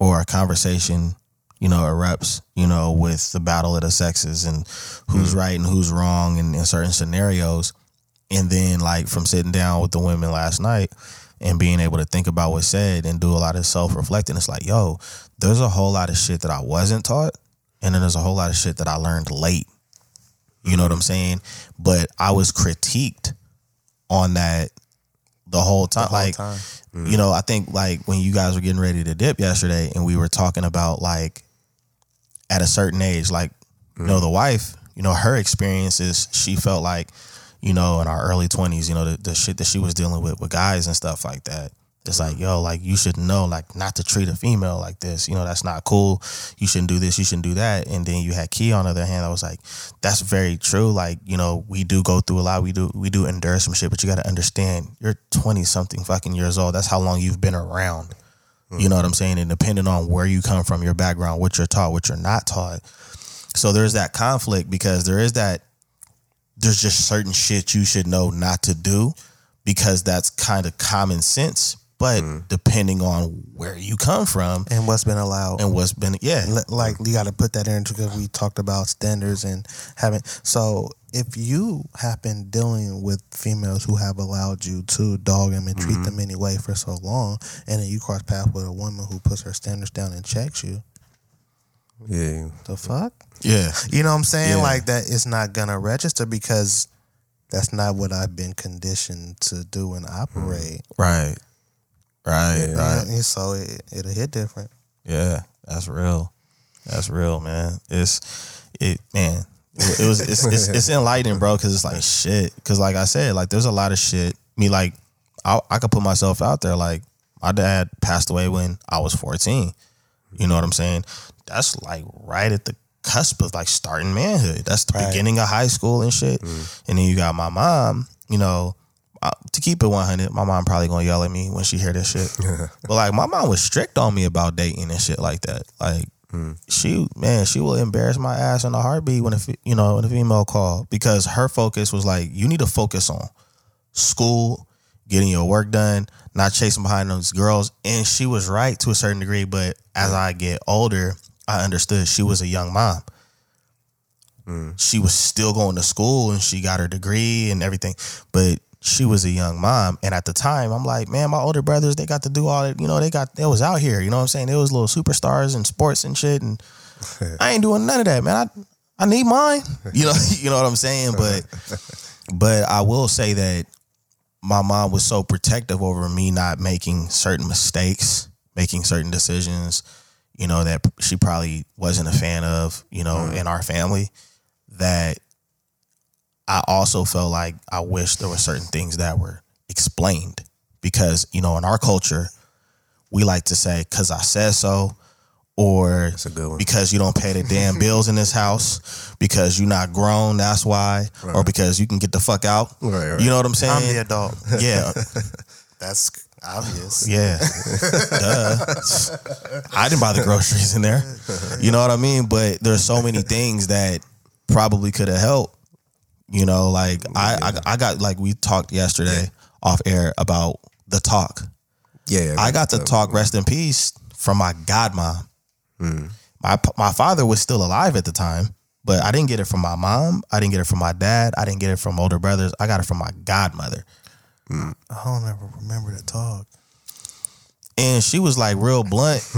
or a conversation, you know, erupts, you know, with the battle of the sexes and who's mm-hmm. right and who's wrong in, in certain scenarios. And then, like, from sitting down with the women last night and being able to think about what's said and do a lot of self reflecting, it's like, yo, there's a whole lot of shit that I wasn't taught. And then there's a whole lot of shit that I learned late. You know what I'm saying? But I was critiqued on that the whole time. whole like, time. Mm. you know, I think like when you guys were getting ready to dip yesterday and we were talking about like at a certain age, like, you know, mm. the wife, you know, her experiences, she felt like, you know, in our early 20s, you know, the, the shit that she was dealing with with guys and stuff like that. It's like, yo, like you should know, like not to treat a female like this. You know, that's not cool. You shouldn't do this. You shouldn't do that. And then you had Key on the other hand. I was like, that's very true. Like, you know, we do go through a lot. We do we do endure some shit, but you got to understand, you're twenty something fucking years old. That's how long you've been around. You know what I'm saying? And depending on where you come from, your background, what you're taught, what you're not taught. So there's that conflict because there is that there's just certain shit you should know not to do because that's kind of common sense. But mm. depending on where you come from and what's been allowed. and what's been, yeah, like you got to put that in because we talked about standards and having. So if you have been dealing with females who have allowed you to dog them and treat mm-hmm. them anyway for so long, and then you cross paths with a woman who puts her standards down and checks you, Yeah. the fuck? yeah, You know what I'm saying? Yeah. Like it's not gonna register because that's not what I've been conditioned to do and operate. Mm. right, right, uh, Yeah. right. And So it, it'll hit different. Yeah, that's real. That's real, man. It's it, man. It, was it's, it's it's enlightening, bro. Because it's like shit. Because like I said, like there's a lot of shit. Me like I I could put myself out there. Like my dad passed away when I was 14. You know what I'm saying? That's like right at the cusp of like starting manhood. That's the Right. beginning of high school and shit. And then you got my mom. You know, uh, to keep it 100, my mom probably gonna yell at me when she hear this shit. but like my mom was strict on me about dating and shit like that. Like she, man, she will embarrass my ass in a heartbeat when a you know when a female call because her focus was like you need to focus on school, getting your work done, not chasing behind those girls. And she was right to a certain degree, but as I get older, I understood she was a young mom. Mm. She was still going to school and she got her degree and everything, but she was a young mom. And at the time, I'm like, man, my older brothers, they got to do all that. You know, they got, they was out here. You know what I'm saying? They was little superstars in sports and shit. And I ain't doing none of that, man. I, I need mine. You know, you know what I'm saying? But, but I will say that my mom was so protective over me not making certain mistakes, making certain decisions, you know, that she probably wasn't a fan of, you know, mm. in our family, that I also felt like I wish there were certain things that were explained because, you know, in our culture, we like to say, cause I said so, or a good one. because you don't pay the damn bills in this house, because you're not grown, that's why, or because you can get the fuck out. Right, right. You know what I'm saying? I'm the adult. yeah, That's obvious. yeah. Duh. I didn't buy the groceries in there. You know what I mean? But there's so many things that probably could have helped. You know, like I, I I got like we talked yesterday off air about the talk. Yeah. I got to talk rest in peace from my godmom. Hmm. My my father was still alive at the time, but I didn't get it from my mom. I didn't get it from my dad. I didn't get it from older brothers. I got it from my godmother. I don't ever remember the talk. And she was like real blunt.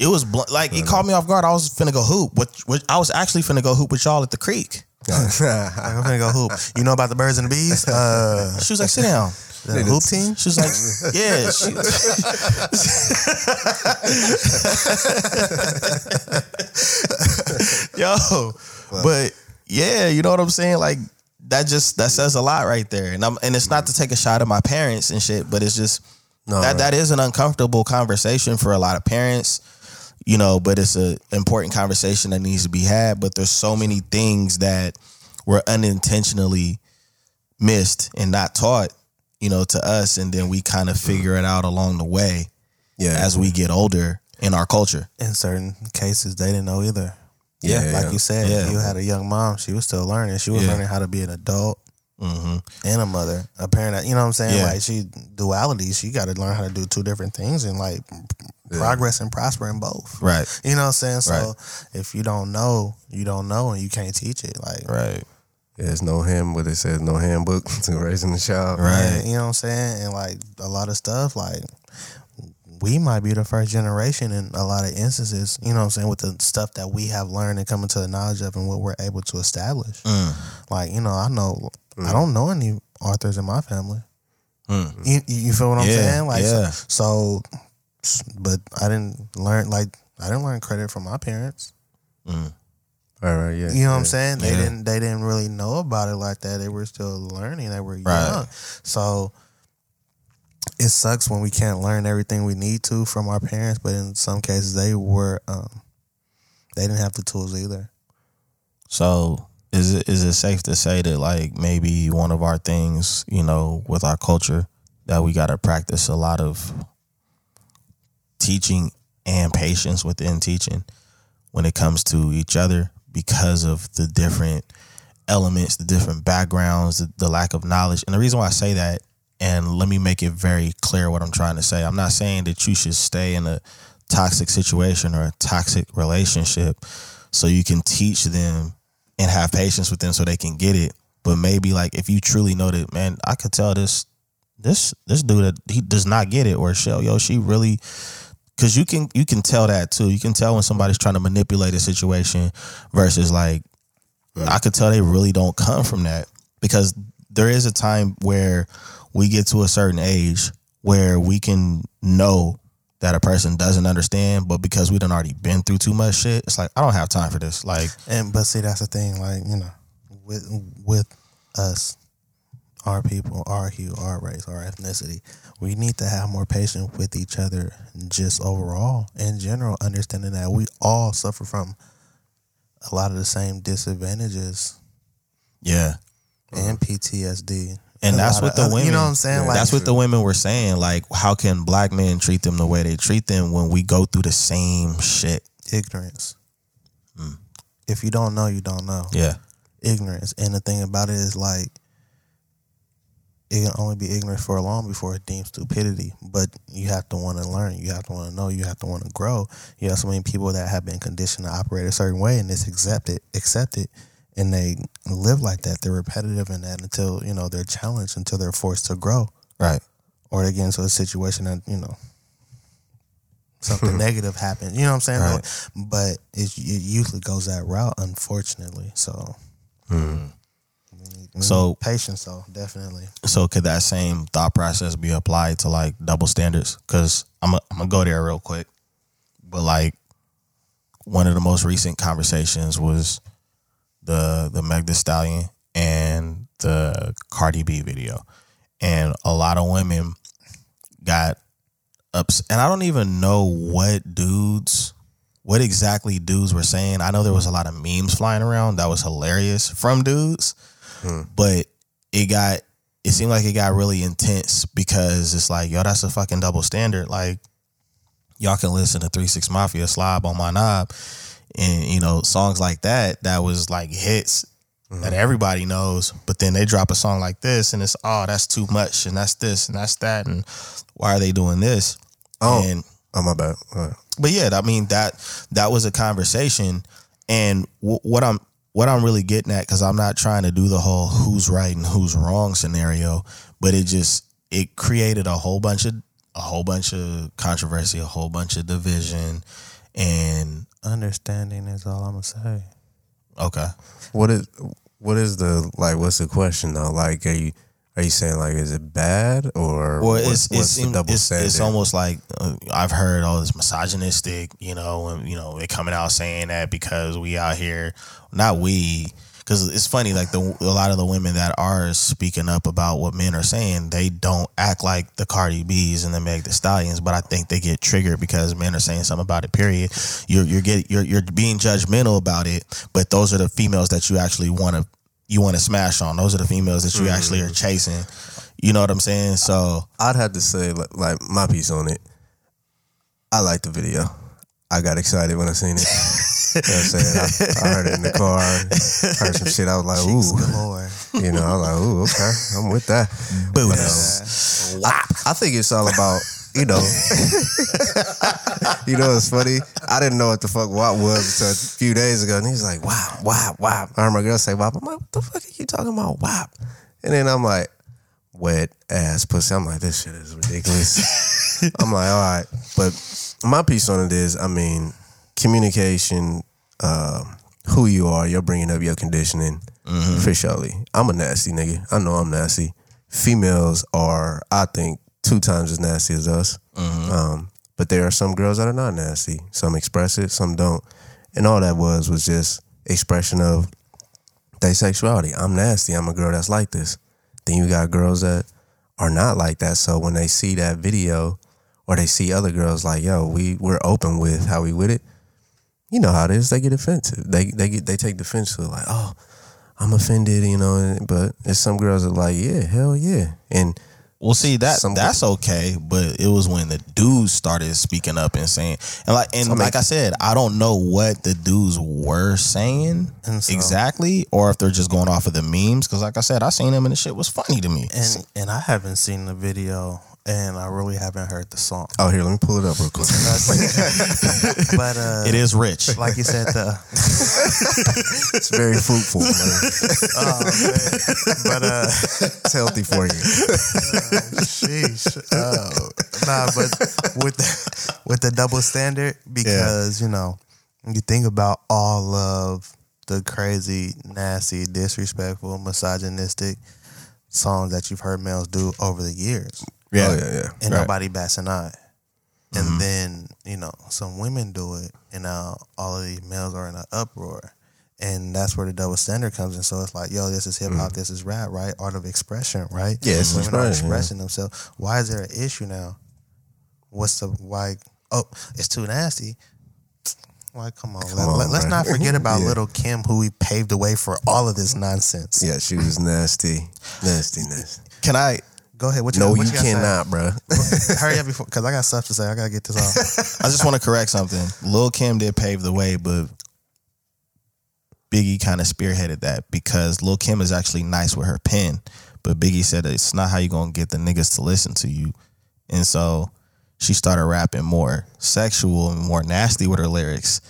It was blunt. Like it caught me off guard. I was finna go hoop. What I was actually finna go hoop with y'all at the creek. Like, I'm gonna go hoop. You know about the birds and the bees? Uh, She was like, sit down. the hoop team. She was like, yeah. She, Yo, but yeah, you know what I'm saying? Like that just that says a lot right there. And I'm and it's not to take a shot at my parents and shit, but it's just No, that that is an uncomfortable conversation for a lot of parents. You know, but it's a important conversation that needs to be had. But there's so many things that were unintentionally missed and not taught, you know, to us, and then we kind of mm-hmm. figure it out along the way yeah. as we get older in our culture. In certain cases, they didn't know either. Yeah, like yeah. you said, Yeah. you had a young mom. She was still learning. She was Yeah. learning how to be an adult hmm and a mother, a parent. You know what I'm saying? Yeah. Like she duality. She got to learn how to do two different things and like progress and prosper in both. Right, You know what I'm saying? So if you don't know, you don't know, and you can't teach it. Like right, There's no hand, but it says no handbook to raising a child. right. You know what I'm saying? And like a lot of stuff, like we might be the first generation in a lot of instances, you know what I'm saying, with the stuff that we have learned and coming to the knowledge of and what we're able to establish. Mm. Like, you know, I know I don't know any authors in my family. Mm. You, you feel what I'm Yeah, saying? Like yeah. so, so but I didn't learn like I didn't learn credit from my parents. Mm. All right, yeah. You know what I'm saying? They Yeah. didn't they didn't really know about it like that. They were still learning. They were Right. young. So it sucks when we can't learn everything we need to from our parents, but in some cases they were um they didn't have the tools either. So is it is it safe to say that like maybe one of our things, you know, with our culture that we gotta practice a lot of teaching and patience within teaching when it comes to each other because of the different elements, the different backgrounds, the, the lack of knowledge. And the reason why I say that, and let me make it very clear what I'm trying to say. I'm not saying that you should stay in a toxic situation or a toxic relationship so you can teach them and have patience with them so they can get it. But maybe like if you truly know that, man, I could tell this this this dude that he does not get it or shell, yo, she really because you can you can tell that too. You can tell when somebody's trying to manipulate a situation versus like I could tell they really don't come from that because there is a time where we get to a certain age where we can know that a person doesn't understand, but because we done already been through too much shit, it's like I don't have time for this. Like, And but see that's the thing, like, you know, with with us, our people, our hue, our race, our ethnicity, we need to have more patience with each other just overall. In general, understanding that we all suffer from a lot of the same disadvantages yeah, and PTSD. And that's what the other- women. You know what I'm saying? Like that's what the women were saying. Like, how can black men treat them the way they treat them when we go through the same shit? ignorance. Mm. If you don't know, you don't know. Yeah, ignorance. And the thing about it is like it can only be ignorance for a long before it deems stupidity. But you have to want to learn. You have to want to know. You have to want to grow. You have so many people that have been conditioned to operate a certain way and it's accepted, accepted, and they live like that. They're repetitive in that until you know they're challenged, until they're forced to grow, right. or they get into a situation that you know something negative happens. You know what I'm saying? Right. But it, it usually goes that route, unfortunately. So. Mm-hmm. we So- patience, though definitely. So could that same thought process be applied to like double standards? Because I'm i I'm gonna go there real quick, but like one of the most recent conversations was the the Meg Thee Stallion and the Cardi B video, and a lot of women got ups, and I don't even know what dudes. What exactly dudes were saying? I know there was a lot of memes flying around that was hilarious from dudes, hmm. but it got it seemed like it got really intense because it's like, yo, that's a fucking double standard. Like, y'all can listen to Three Six Mafia slob on my knob, and you know songs like that that was like hits mm-hmm. that everybody knows. But then they drop a song like this, and it's oh, that's too much, and that's this, and that's that, and why are they doing this? Oh. And Oh my bad. But yeah, I mean that that was a conversation, and w- what I'm what I'm really getting at because I'm not trying to do the whole who's right and who's wrong scenario, but it just it created a whole bunch of a whole bunch of controversy, a whole bunch of division, and Understanding is all I'm gonna say. okay, what is what is the like? What's the question though? Like, are you are you saying like, is it bad or well, what's, it's what's it's, the double it's, standard? it's almost like uh, I've heard all this misogynistic, you know, and you know they coming out saying that because we out here, not we, because it's funny like the a lot of the women that are speaking up about what men are saying, they don't act like the Cardi B's and the Meg Thee Stallions, but I think they get triggered because men are saying something about it. Period. You're you're getting you're you're being judgmental about it, but those are the females that you actually want to you want to smash on. Those are the females that you mm-hmm. actually are chasing. You know what I'm saying? So I'd have to say like, like my piece on it. I like the video. I got excited when I seen it. you know what I'm saying? I, I heard it in the car, I heard some shit. I was like, ooh, galore. you know, I was like, ooh, okay, I'm with that. Booties. I think it's all about, you know, you know, it's funny. I didn't know what the fuck WAP was until a few days ago, and he was like, WAP, WAP, WAP. I heard my girl say WAP. I'm like, what the fuck are you talking about, WAP? And then I'm like, wet ass pussy. I'm like, this shit is ridiculous. I'm like, all right, but my piece on it is, I mean, communication, uh, who you are, you're bringing up your conditioning, for surely. I'm a nasty nigga. I know I'm nasty. Females are, I think, two times as nasty as us. Um, but there are some girls that are not nasty. Some express it, some don't. And all that was was just expression of their sexuality. I'm nasty. I'm a girl that's like this. Then you got girls that are not like that. So when they see that video or they see other girls like, yo, we we're open with how we with it, you know how it is. They get offensive. They they get they take defense to it, like, oh, I'm offended, you know. But there's some girls that are like, yeah, hell yeah, and Well, see that Some- that's okay, but it was when the dudes started speaking up and saying, and like, and So, like I said, I don't know what the dudes were saying And so- exactly, or if they're just going off of the memes. Because, like I said, I seen them and the shit was funny to me. And and I haven't seen the video, and I really haven't heard the song. oh here, let me pull it up real quick. but uh, it is rich. like you said, the it's very fruitful. Man. oh, man. but uh, It's healthy for you. sheesh, oh, nah. But with the, with the double standard, because you know, you think about all of the crazy, nasty, disrespectful, misogynistic songs that you've heard males do over the years. Oh yeah, yeah. and Right. nobody bats an eye. And mm-hmm. then, you know, some women do it, and now all of these males are in an uproar. And that's where the double standard comes in. So it's like, yo, this is hip hop, mm. this is rap, right? Art of expression, right? Yeah, women are expression, yeah. expressing themselves. Why is there an issue now? What's the why? Oh, it's too nasty. Why? Come on, let, on, us not forget about Yeah. Lil Kim, who we paved the way for all of this nonsense. Yeah, she was nasty, nasty, nasty. Can I? Go ahead. What you, No, what you say? cannot, bro. Hurry up before, because I got stuff to say. I gotta get this off. I just want to correct something. Lil Kim did pave the way, but Biggie kind of spearheaded that because Lil Kim is actually nice with her pen, but Biggie said it's not how you gonna get the niggas to listen to you, and so she started rapping more sexual and more nasty with her lyrics,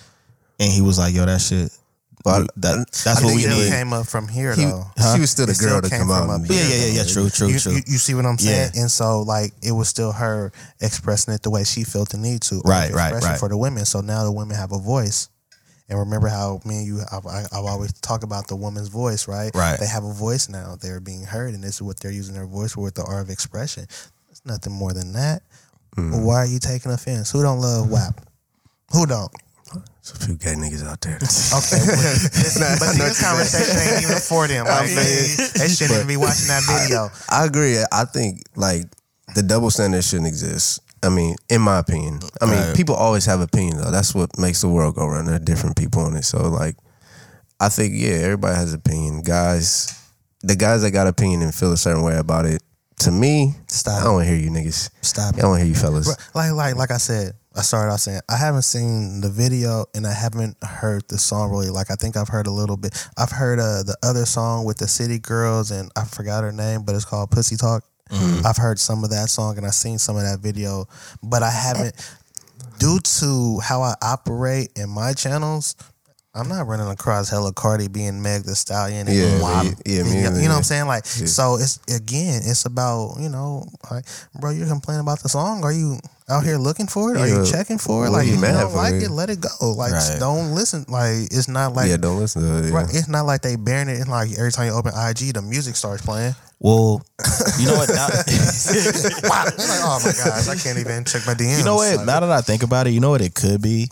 and he was like, "Yo, that shit, But that that's I what think we still need." came up from here he, though. she was still the It still girl to came come from out. up here. Yeah, yeah, yeah, yeah. True, true, You, true. you, you see what I'm saying? Yeah. And so, like, it was still her expressing it the way she felt the need to. Right, right, right. For the women. So now the women have a voice. And remember how me and you, I've, I- I've always talk about the woman's voice, right? Right. They have a voice now. They're being heard, and this is what they're using their voice for with the art of expression. It's nothing more than that. Mm. Why are you taking offense? Who don't love WAP? Who don't? There's a few gay niggas out there. Okay, but this, but see, this conversation ain't even for them. Like, they, they shouldn't even be watching that video. I agree. I think like the double standard shouldn't exist. I mean, in my opinion. I mean, Right. people always have opinions though. That's what makes the world go round. There are different people on it. So like I think, yeah, everybody has opinion. Guys the guys that got opinion and feel a certain way about it, to me, Stop. I don't wanna hear you niggas. Stop I don't wanna hear you fellas. Like like like I said, I started off saying I haven't seen the video and I haven't heard the song really. Like I think I've heard a little bit. I've heard uh, the other song with the City Girls and I forgot her name, but it's called Pussy Talk. I've heard some of that song and I've seen some of that video, but I haven't. Due to how I operate in my channels, I'm not running across hella Cardi B and Meg Thee Stallion and Yeah, WAP. yeah, yeah, and me you know what. I'm saying? Like, so it's again, it's about you know, like, bro, you're complaining about the song. Are you out here looking for it? Are you Yeah. checking for it? What Like, you if you don't like yeah. it, let it go. Like, Right. don't listen. Like, it's not like yeah, don't listen to it. Yeah. right. It's not like they bearing it. It's like every time you open IG, the music starts playing. Well, you know what? Now, wow, like, oh my gosh, I can't even check my DMs. You know what? Like, Now that I think about it, you know what it could be.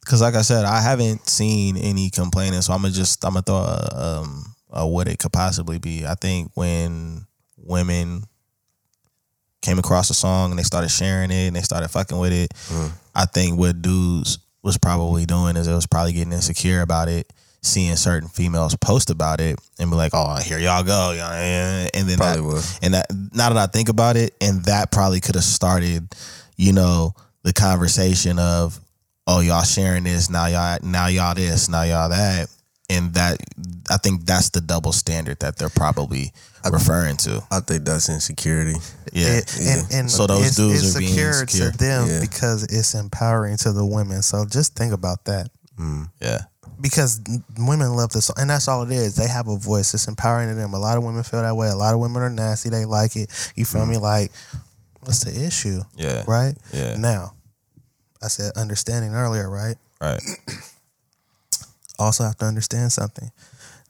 Because like I said, I haven't seen any complaining, so I'm gonna just I'm gonna throw a, um, a what it could possibly be. I think when women came across a song and they started sharing it and they started fucking with it, I think what dudes was probably doing is it was probably getting insecure about it, seeing certain females post about it and be like, "Oh, here y'all go," yeah, yeah," and then Probably that, was. and that now that I think about it, and that probably could have started, you know, the conversation of, "Oh, y'all sharing this now, y'all now y'all this now y'all that," and that I think that's the double standard that they're probably referring to. I think that's insecurity. Yeah, It- and, and So those it's, dudes it's are being secure insecure. to them Yeah. because it's empowering to the women. So just think about that. Mm. yeah, because women love this, and that's all it is. They have a voice. It's empowering to them. A lot of women feel that way. A lot of women are nasty. They like it. You feel mm. me? Like, what's the issue? yeah, Right? Yeah. Now, I said understanding earlier, right? right, Also have to understand something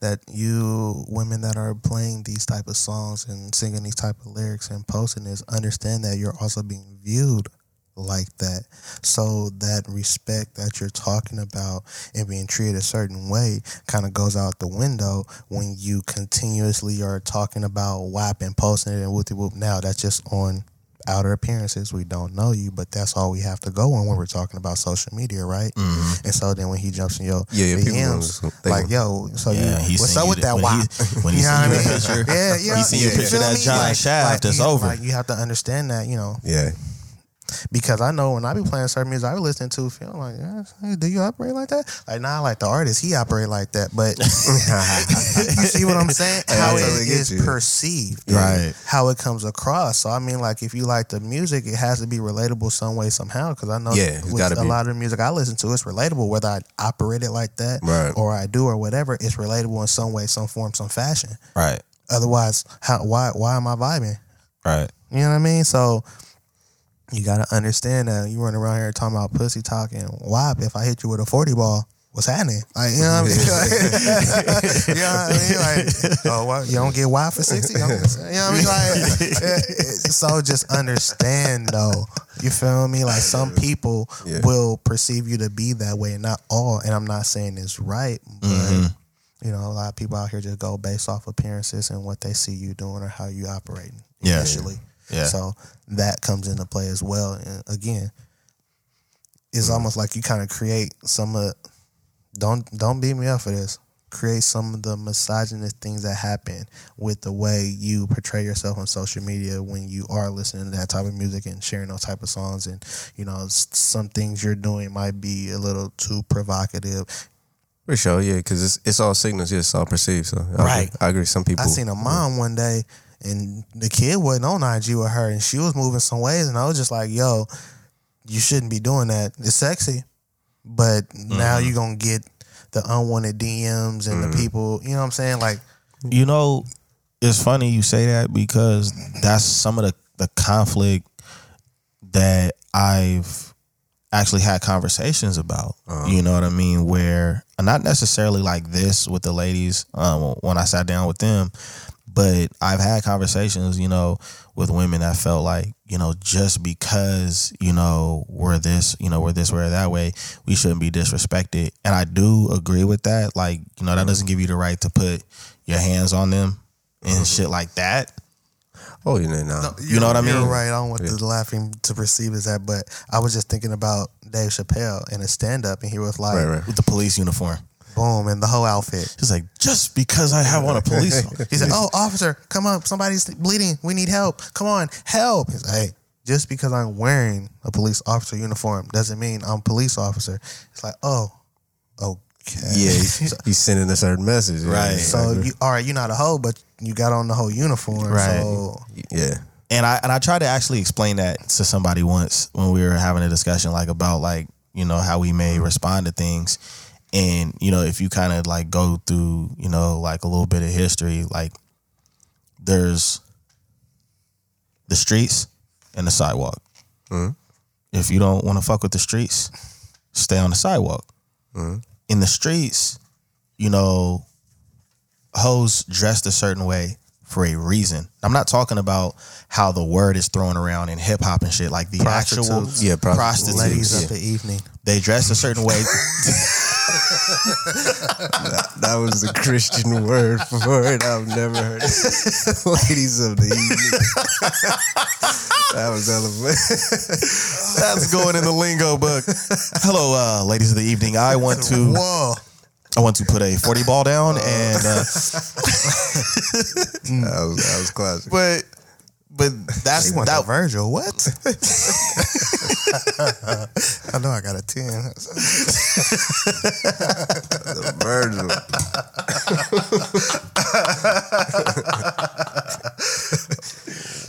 that you women that are playing these type of songs and singing these type of lyrics and posting this understand that you're also being viewed like that. So that respect that you're talking about and being treated a certain way kind of goes out the window when you continuously are talking about WAP and posting it and whoopty whoop. Now that's just on outer appearances. We don't know you, but that's all we have to go on when we're talking about social media, right? And so then when he jumps in your Mm-hmm. Yeah, yeah, DMs, like yo, so Yeah, you, what's up with that when he- when he know seen what your I mean? picture- yeah, yeah, he seen your you picture that giant shaft, it's you, over. Like you have to understand that, you know, Yeah. Because I know when I be playing certain music I be listening to, feeling like, yeah, do you operate like that? Like, nah, like the artist, he operate like that. But you see what I'm saying? Hey, How totally it get is you. perceived, Right. How it comes across. So I mean, like, if you like the music, it has to be relatable some way somehow. Because I know, Yeah, with a be. lot of the music I listen to, it's relatable. Whether I operate it like that, Right. or I do, or whatever, it's relatable in some way, some form, some fashion. Right. Otherwise, how? Why? Why am I vibing? Right. You know what I mean? So you gotta understand that you run around here talking about pussy talking WAP, If I hit you with a 40 ball, what's happening? Like, you know what I mean? you know what I mean? Like, oh, what? You don't get WAP for 60? You know what I mean? Like, so just understand though. You feel me? Like some people Yeah. will perceive you to be that way, not all. And I'm not saying it's right, but Mm-hmm. you know, a lot of people out here just go based off appearances and what they see you doing or how you operating Yeah. initially. Yeah. So that comes into play as well. And again, it's hmm. almost like you kind of create some of don't don't beat me up for this. Create some of the misogynist things that happen with the way you portray yourself on social media when you are listening to that type of music and sharing those type of songs. And you know, some things you're doing might be a little too provocative. For sure, yeah, because it's it's all signals, yeah, it's all perceived. So I Right. agree. I agree. Some people I seen a mom one day, and the kid wasn't on IG with her, and she was moving some ways, and I was just like, "Yo, you shouldn't be doing that. It's sexy, but now Mm-hmm. you're gonna get the unwanted DMs and the people. You know what I'm saying? Like, You know, it's funny you say that because that's some of the, the conflict that I've actually had conversations about. You know what I mean? Where not necessarily like this with the ladies um, when I sat down with them, but I've had conversations, you know, with women that felt like, you know, just because, you know, we're this, you know, we're this, we're that way, we shouldn't be disrespected. And I do agree with that. Like, you know, that doesn't give you the right to put your hands on them and mm-hmm. shit like that. Oh, you know, nah. You know what I You're mean? right. I don't want the laughing to perceive as that, but I was just thinking about Dave Chappelle in a stand up, and he was like, right, right. With the police uniform. Boom, and the whole outfit. He's like, just because I have on a police He said, "Oh, officer, come up! Somebody's bleeding. We need help. Come on, help!" He's like, "Hey, just because I'm wearing a police officer uniform doesn't mean I'm police officer." It's like, "Oh, okay." Yeah, he's, he's sending a certain message. yeah, Right. So you all right? You're not a hoe, but you got on the whole uniform. Right. So yeah, and I and I tried to actually explain that to somebody once when we were having a discussion like about like you know how we may respond to things and you know if you kind of like go through you know like a little bit of history like there's the streets and the sidewalk mm-hmm. if you don't want to fuck with the streets stay on the sidewalk mm-hmm. in the streets you know hoes dressed a certain way for a reason. I'm not talking about how the word is thrown around in hip hop and shit. Like the actual Prostitutes. Yeah, prostitutes. prostitutes, ladies yeah. of the evening. they dress a certain way. that was the Christian word for it. I've never heard it. Ladies of the evening. that was eloquent. That's going in the lingo book. Hello, uh, ladies of the evening. I want to Whoa. I want to put a 40 ball down and uh, that was that was classic. but but that's She went that, to Virgil. What? I know I got a 10. Virgil.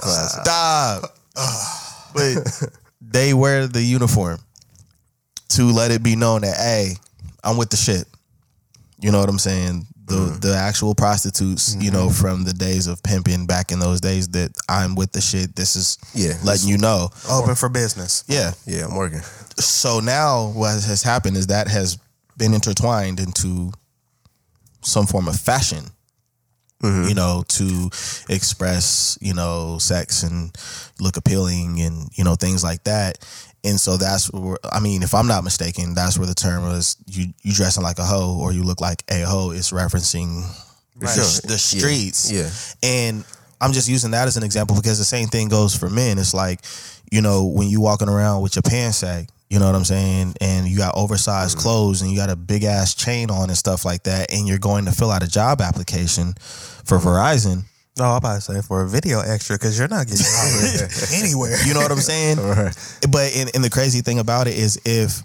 classic. Stop. but they wear the uniform to let it be known that hey, I'm with the shit. You know what I'm saying? The mm-hmm. the actual prostitutes, you know, mm-hmm. from the days of pimping back in those days that I'm with the shit. This is Yeah, letting you know. Open for business. Yeah. Yeah, I'm working. So now what has happened is that has been intertwined into some form of fashion. Mm-hmm. you know, to express, you know, sex and look appealing and, you know, things like that. And so that's where, I mean, if I'm not mistaken, that's where the term was you, you dressing like a hoe or you look like a hoe is referencing the, the streets. Yeah. And I'm just using that as an example because the same thing goes for men. It's like, you know, when you walking around with your pants sag, you know what I'm saying? And you got oversized mm. clothes and you got a big ass chain on and stuff like that, and you're going to fill out a job application for Verizon. No, I'm about to say for a video extra because you're not getting hired anywhere. You know what I'm saying? But and, and the crazy thing about it is if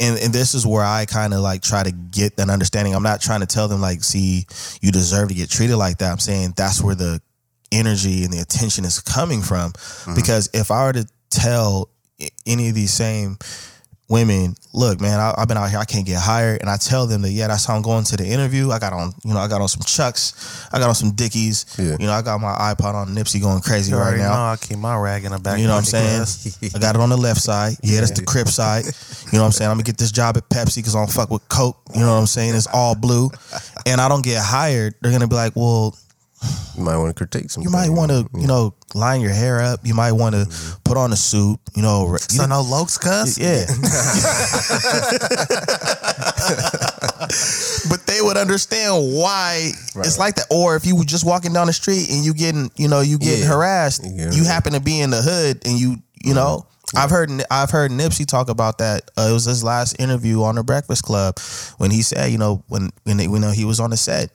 and, and this is where I kind of like try to get an understanding. I'm not trying to tell them like, see, you deserve to get treated like that. I'm saying that's where the energy and the attention is coming from. Mm-hmm. Because if I were to tell any of these same women, look, man, I, I've been out here, I can't get hired, and I tell them that, yeah, that's how I'm going to the interview. I got on, you know, I got on some Chucks, I got on some Dickies, Yeah. you know, I got my iPod on Nipsey going crazy right now. know I keep my rag in the back. You know what I'm saying? I got it on the left side. Yeah, that's the crip side. You know what I'm saying? I'm gonna get this job at Pepsi because I don't fuck with Coke. You know what I'm saying? It's all blue, and I don't get hired. They're gonna be like, well, You might want to critique some. you might want to, you mm. know, line your hair up. You might want to mm-hmm. put on a suit. You know, re- So no lokes cuss? yeah. but they would understand why it's like that. Or if you were just walking down the street and you getting, you know, you getting Yeah. harassed, You you happen to be in the hood and you, you know. Mm-hmm. I've heard I've heard Nipsey talk about that. Uh, it was his last interview on the Breakfast Club when he said, you know, when when they, you know he was on the set,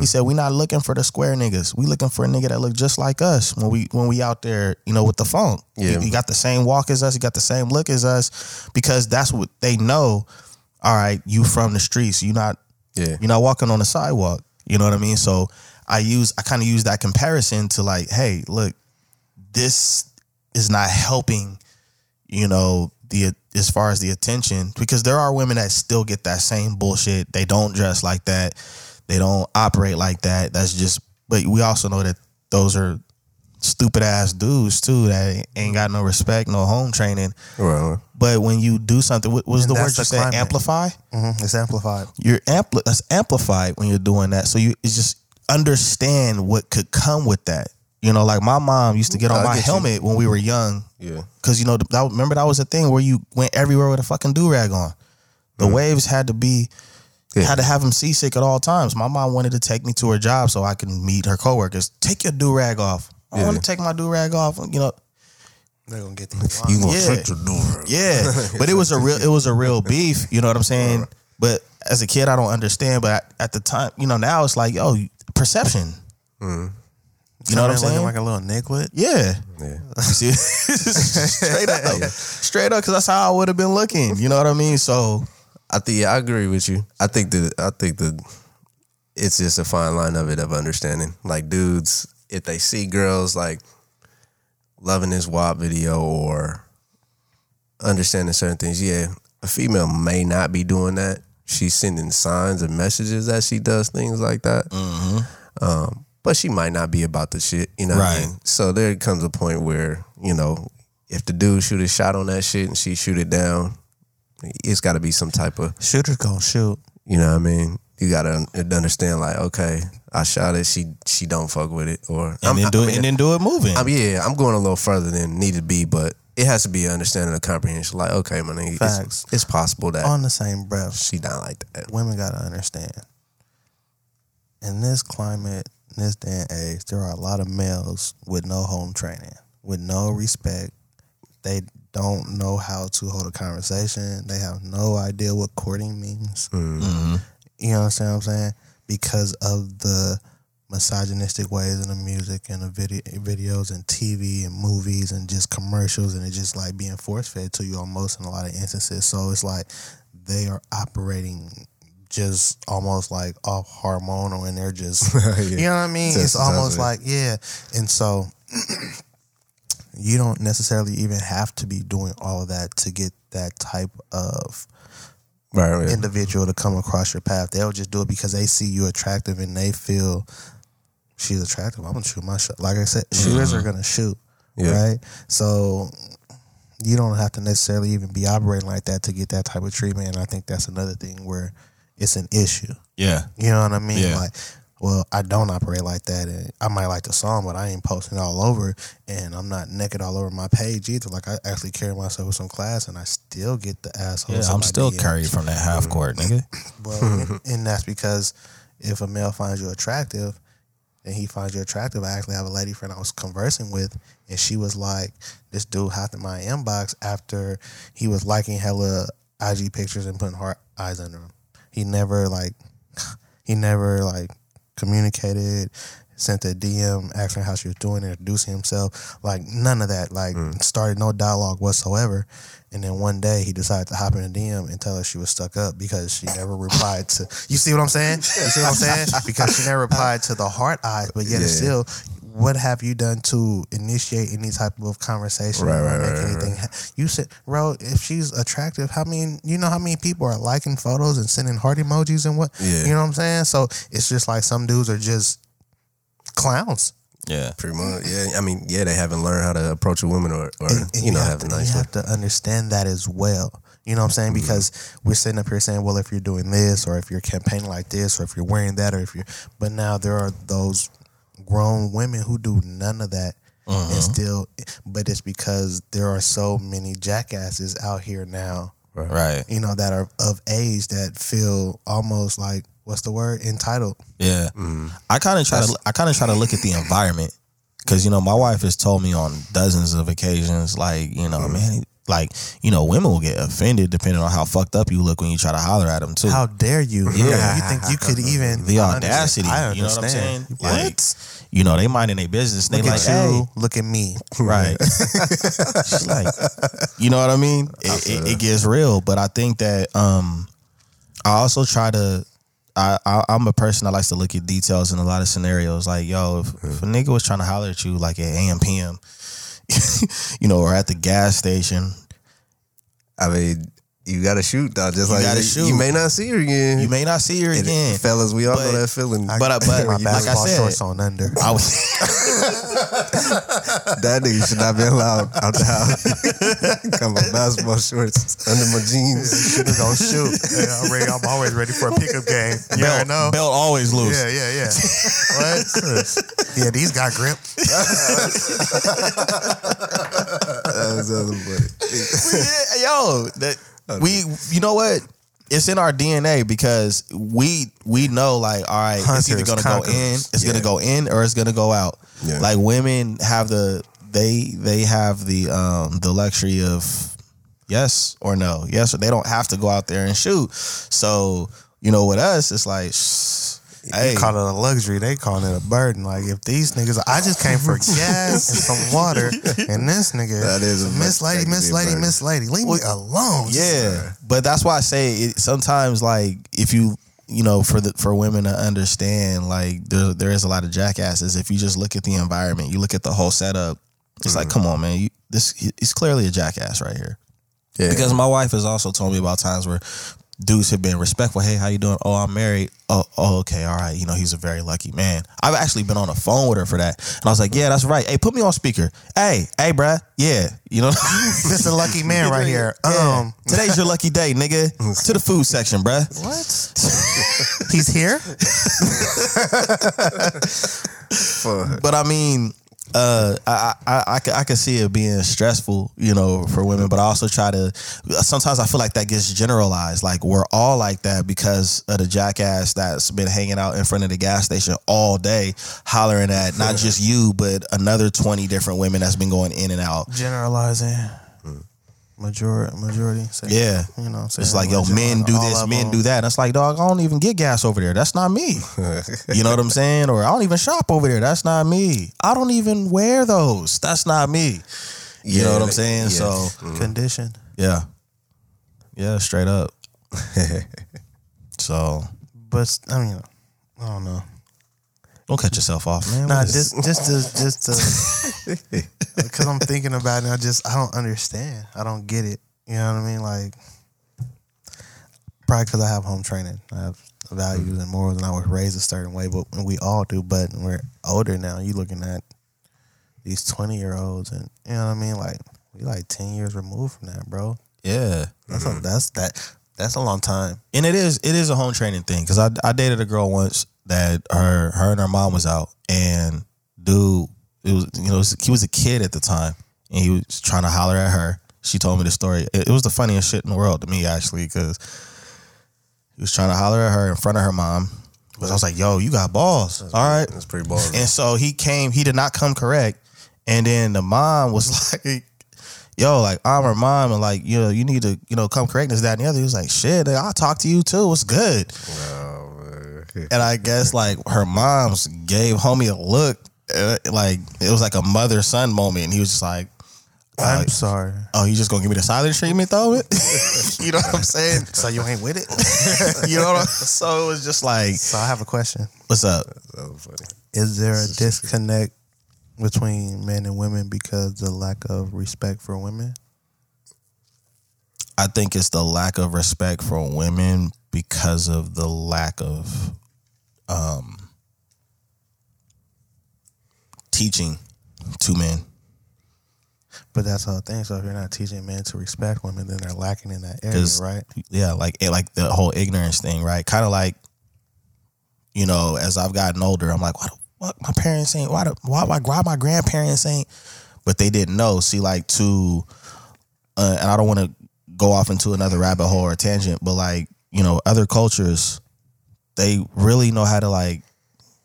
he said, "We not looking for the square niggas. We looking for a nigga that look just like us when we when we out there, you know, with the funk. Yeah. You, you got the same walk as us. You got the same look as us because that's what they know. All right, you from the streets. You not Yeah. you're not walking on the sidewalk. You know what I mean? So I use I kind of use that comparison to like, hey, look, this is not helping, you know, the as far as the attention because there are women that still get that same bullshit. They don't dress like that. They don't operate like that. That's just but we also know that those are stupid ass dudes too that ain't got no respect, no home training. Well, But when you do something, what was And the word that's you the said? climate. Amplify Mhm, It's amplified. you're ampli- that's amplified when you're doing that. So you it's just understand what could come with that. You know, like my mom used to get on I my get you. helmet when we were young, yeah. because you know that remember that was a thing where you went everywhere with a fucking do rag on. The waves had to be Mm-hmm. Yeah. had to have him seasick at all times. My mom wanted to take me to her job so I can meet her coworkers. Take your do rag off. I Yeah. want to take my do rag off. You know, They're gonna get these You lines. gonna Yeah. trick your door. yeah, but it was a real it was a real beef. You know what I'm saying? But as a kid, I don't understand. But at, at the time, you know, now it's like, oh, perception. Mm-hmm. You know what I'm saying? Like a little nicklet. yeah. Yeah. Straight up, straight up, because that's how I would have been looking. You know what I mean? So I think yeah, I agree with you. I think that I think that it's just a fine line of it of understanding. Like dudes, if they see girls like loving this WAP video or understanding certain things, yeah, a female may not be doing that. She's sending signs and messages that she does things like that. Um, but she might not be about the shit, you know what I Right. mean? So there comes a point where, you know, if the dude shoot a shot on that shit and she shoot it down, it's got to be some type of Shooters gonna shoot. you know what I mean? You gotta understand, like, okay, I shot it. She she don't fuck with it, or and then do it and then do it moving. I'm yeah, I'm going a little further than need to be, but it has to be an understanding of comprehension. Like, okay, my nigga, Facts. it's, it's possible that On the same breath, she not like that. women gotta understand. In this climate, in this day and age, there are a lot of males with no home training, with no respect. They don't know how to hold a conversation. They have no idea what courting means. Mhm. You know what I'm saying? Because of the misogynistic ways in the music and the video, videos and TV and movies and just commercials and it just like being force fed to you almost in a lot of instances. So it's like they are operating just almost like off hormonal and they're just you know what I mean? It's almost it. like yeah. And so you don't necessarily even have to be doing all of that to get that type of Right, individual to come across your path. They'll just do it because they see you attractive and they feel she's attractive. I'm gonna shoot my shot. Like I said, mm-hmm. shooters are gonna shoot. Yeah. Right? So you don't have to necessarily even be operating like that to get that type of treatment. And I think that's another thing where it's an issue. yeah, You know what I mean? Yeah. Like well, I don't operate like that, and I might like the song, but I ain't posting it all over, and I'm not naked all over my page either. Like I actually carry myself with some class, and I still get the asshole. Yeah, I'm still carried from that half court, nigga. Well, and, and that's because if a male finds you attractive, and he finds you attractive, I actually have a lady friend I was conversing with, and she was like, "This dude hopped in my inbox after he was liking hella IG pictures and putting heart eyes under them. He never like, he never like communicated." Sent a DM asking how she was doing, introducing himself, like none of that, like mm. started no dialogue whatsoever. And then one day he decided to hop in a DM and tell her she was stuck up because she never replied to. You see what I'm saying? You see what I'm saying? Because she never replied to the heart eyes, but yet Yeah. it's still. What have you done to initiate any type of conversation? Right, or right, make right, right, anything ha- You said, bro, if she's attractive, how many? You know how many people are liking photos and sending heart emojis and what? Yeah. You know what I'm saying? So it's just like some dudes are just clowns. Yeah. Pretty much, yeah. I mean, yeah, they haven't learned how to approach a woman or, or And- and you know, have have a to, nice you way. have to understand that as well. You know what I'm saying? Mm-hmm. Because we're sitting up here saying, well, if you're doing this, or if you're campaigning like this, or if you're wearing that, or if you're, but now there are those grown women who do none of that. Uh-huh. And still, but it's because there are so many jackasses out here now, Right. you know, that are of age that feel almost like what's the word entitled. Yeah. Mm-hmm. I kind of try to I kind of try to look at the environment because you know my wife has told me on dozens of occasions like you know Mm-hmm. man like you know women will get offended depending on how fucked up you look when you try to holler at them too. How dare you? Yeah. you think you could even the I audacity, understand. I you know what I'm saying? understand. Like, you know, they minding their business. They Look like, at you. hey, Look at me. right? She's like, you know what I mean? It, it, it gets real, but I think that um, I also try to. I, I I'm a person that likes to look at details in a lot of scenarios. Like, yo, if, if a nigga was trying to holler at you like at AM PM, you know, or at the gas station, I mean, you got to shoot, though. Just You like gotta you, shoot. you may not see her again. you may not see her And again. fellas, we all But- know that feeling. But I but my like I basketball said, shorts on under. I was that nigga should not be allowed out the house. Come on, basketball shorts under my jeans. Shooter gonna shoot. Yeah, I'm, ready, I'm always ready for a pickup game. You belt, never know. belt always loose. Yeah, yeah, yeah. what? yeah, these got grip. That was other buddy. Yeah, yo, that we you know what? It's in our DNA because we we know like all right, it's either gonna go in, it's gonna go in, or it's gonna go out. Yeah. Like women have the they they have the um the luxury of yes or no, yes or they don't have to go out there and shoot. So you know, with us, it's like. Hey, You call it a luxury. They calling it a burden. Like if these niggas, I just came for gas and some water, and this nigga, That is Miss. Lady, Miss Lady. Miss Lady, leave me alone. Yeah, but that's why I say it, sometimes like if you you know for the for women to understand like there there is a lot of jackasses if you just look at the environment you look at the whole setup it's like mm. come on man you, this he's clearly a jackass right here Yeah. because my wife has also told me about times where dudes have been respectful hey how you doing oh I'm married oh, oh okay all right you know he's a very lucky man I've actually been on the phone with her for that and I was like yeah that's right hey put me on speaker hey hey bruh yeah you know this is a lucky man right here. Yeah. Um, Today's your lucky day, nigga. to the food section, bruh. what? He's here. But I mean, uh, I, I I can I can see it being stressful, you know, for women. But I also try to. Sometimes I feel like that gets generalized. Like we're all like that because of the jackass that's been hanging out in front of the gas station all day, hollering at not just you, but another twenty different women that's been going in and out. Generalizing. Majority, majority. Say, Yeah. you know, It's like, yo, men do this, men do that. And it's like, dog, I don't even get gas over there. That's not me. You know what I'm saying? Or I don't even shop over there. That's not me. I don't even wear those. That's not me. You know what I'm saying? yeah. So mm. condition. yeah, yeah, straight up. so But I mean, I don't know. Don't cut yourself off, man. Nah, just just to just because I'm thinking about it. I just I don't understand. I don't get it. You know what I mean? Like probably because I have home training. I have values mm-hmm. and morals, and I was raised a certain way. But we all do. But we're older now. You looking at these twenty year olds, and you know what I mean? Like we like ten years removed from that, bro. yeah. That's a, mm-hmm. that's that that's a long time. and it is it is a home training thing because I I dated a girl once that her her and her mom was out, and dude, it was you know he was a kid at the time, and he was trying to holler at her. She told me the story. It, it was the funniest shit in the world to me actually, because he was trying to holler at her in front of her mom. Because I was like, "Yo, you got balls, all right." That's pretty balls. And so he came, he did not come correct. And then the mom was like, yo, like I'm her mom and like, you know, you need to, you know, come correct this, that, and the other. He was like, shit, I'll talk to you too. What's good? And I guess like her mom's gave homie a look. uh, Like it was like a mother son moment. And he was just like, I'm sorry. oh, you just gonna give me the silent treatment though? you know what I'm saying? So you ain't with it? you know what I'm So it was just like, so I have a question. what's up? That funny. Is there a disconnect between men and women because the lack of respect for women? I think it's the lack of respect for women because of the lack of um, teaching to men. But that's the whole thing. So if you're not teaching men to respect women, then they're lacking in that area, right? Yeah, like like the whole ignorance thing, right? Kind of like, you know, as I've gotten older, I'm like, why the fuck my parents ain't? Why the, why my why my grandparents ain't? But they didn't know. See, like to, uh, and I don't want to go off into another rabbit hole or tangent, but like you know, other cultures, they really know how to like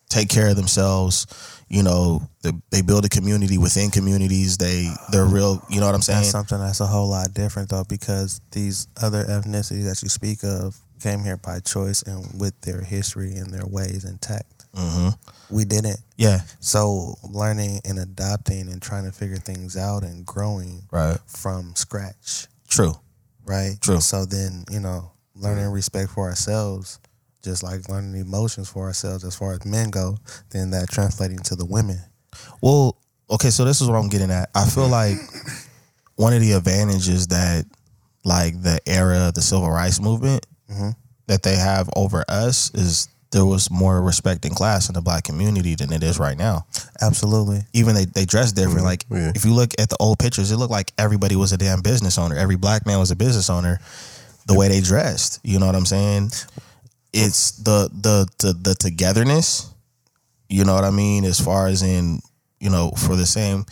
take care of themselves. You know, they, they build a community within communities. They they're real. You know what I'm saying? That's something that's a whole lot different though, because these other ethnicities that you speak of came here by choice and with their history and their ways intact. hmm We didn't. Yeah. So learning and adopting and trying to figure things out and growing Right. from scratch, True. right? True. So then, you know, learning respect for ourselves, just like learning emotions for ourselves as far as men go, then that translating to the women. Well, okay, so this is what I'm getting at. I feel like one of the advantages that like the era of the civil rights movement Mhm. that they have over us is there was more respect and class in the black community than it is right now. Absolutely. Even they they dress different. Like yeah. if you look at the old pictures, it looked like everybody was a damn business owner. Every black man was a business owner. The way they dressed, you know what I'm saying? It's the the the, the togetherness. You know what I mean? As far as in you know for the same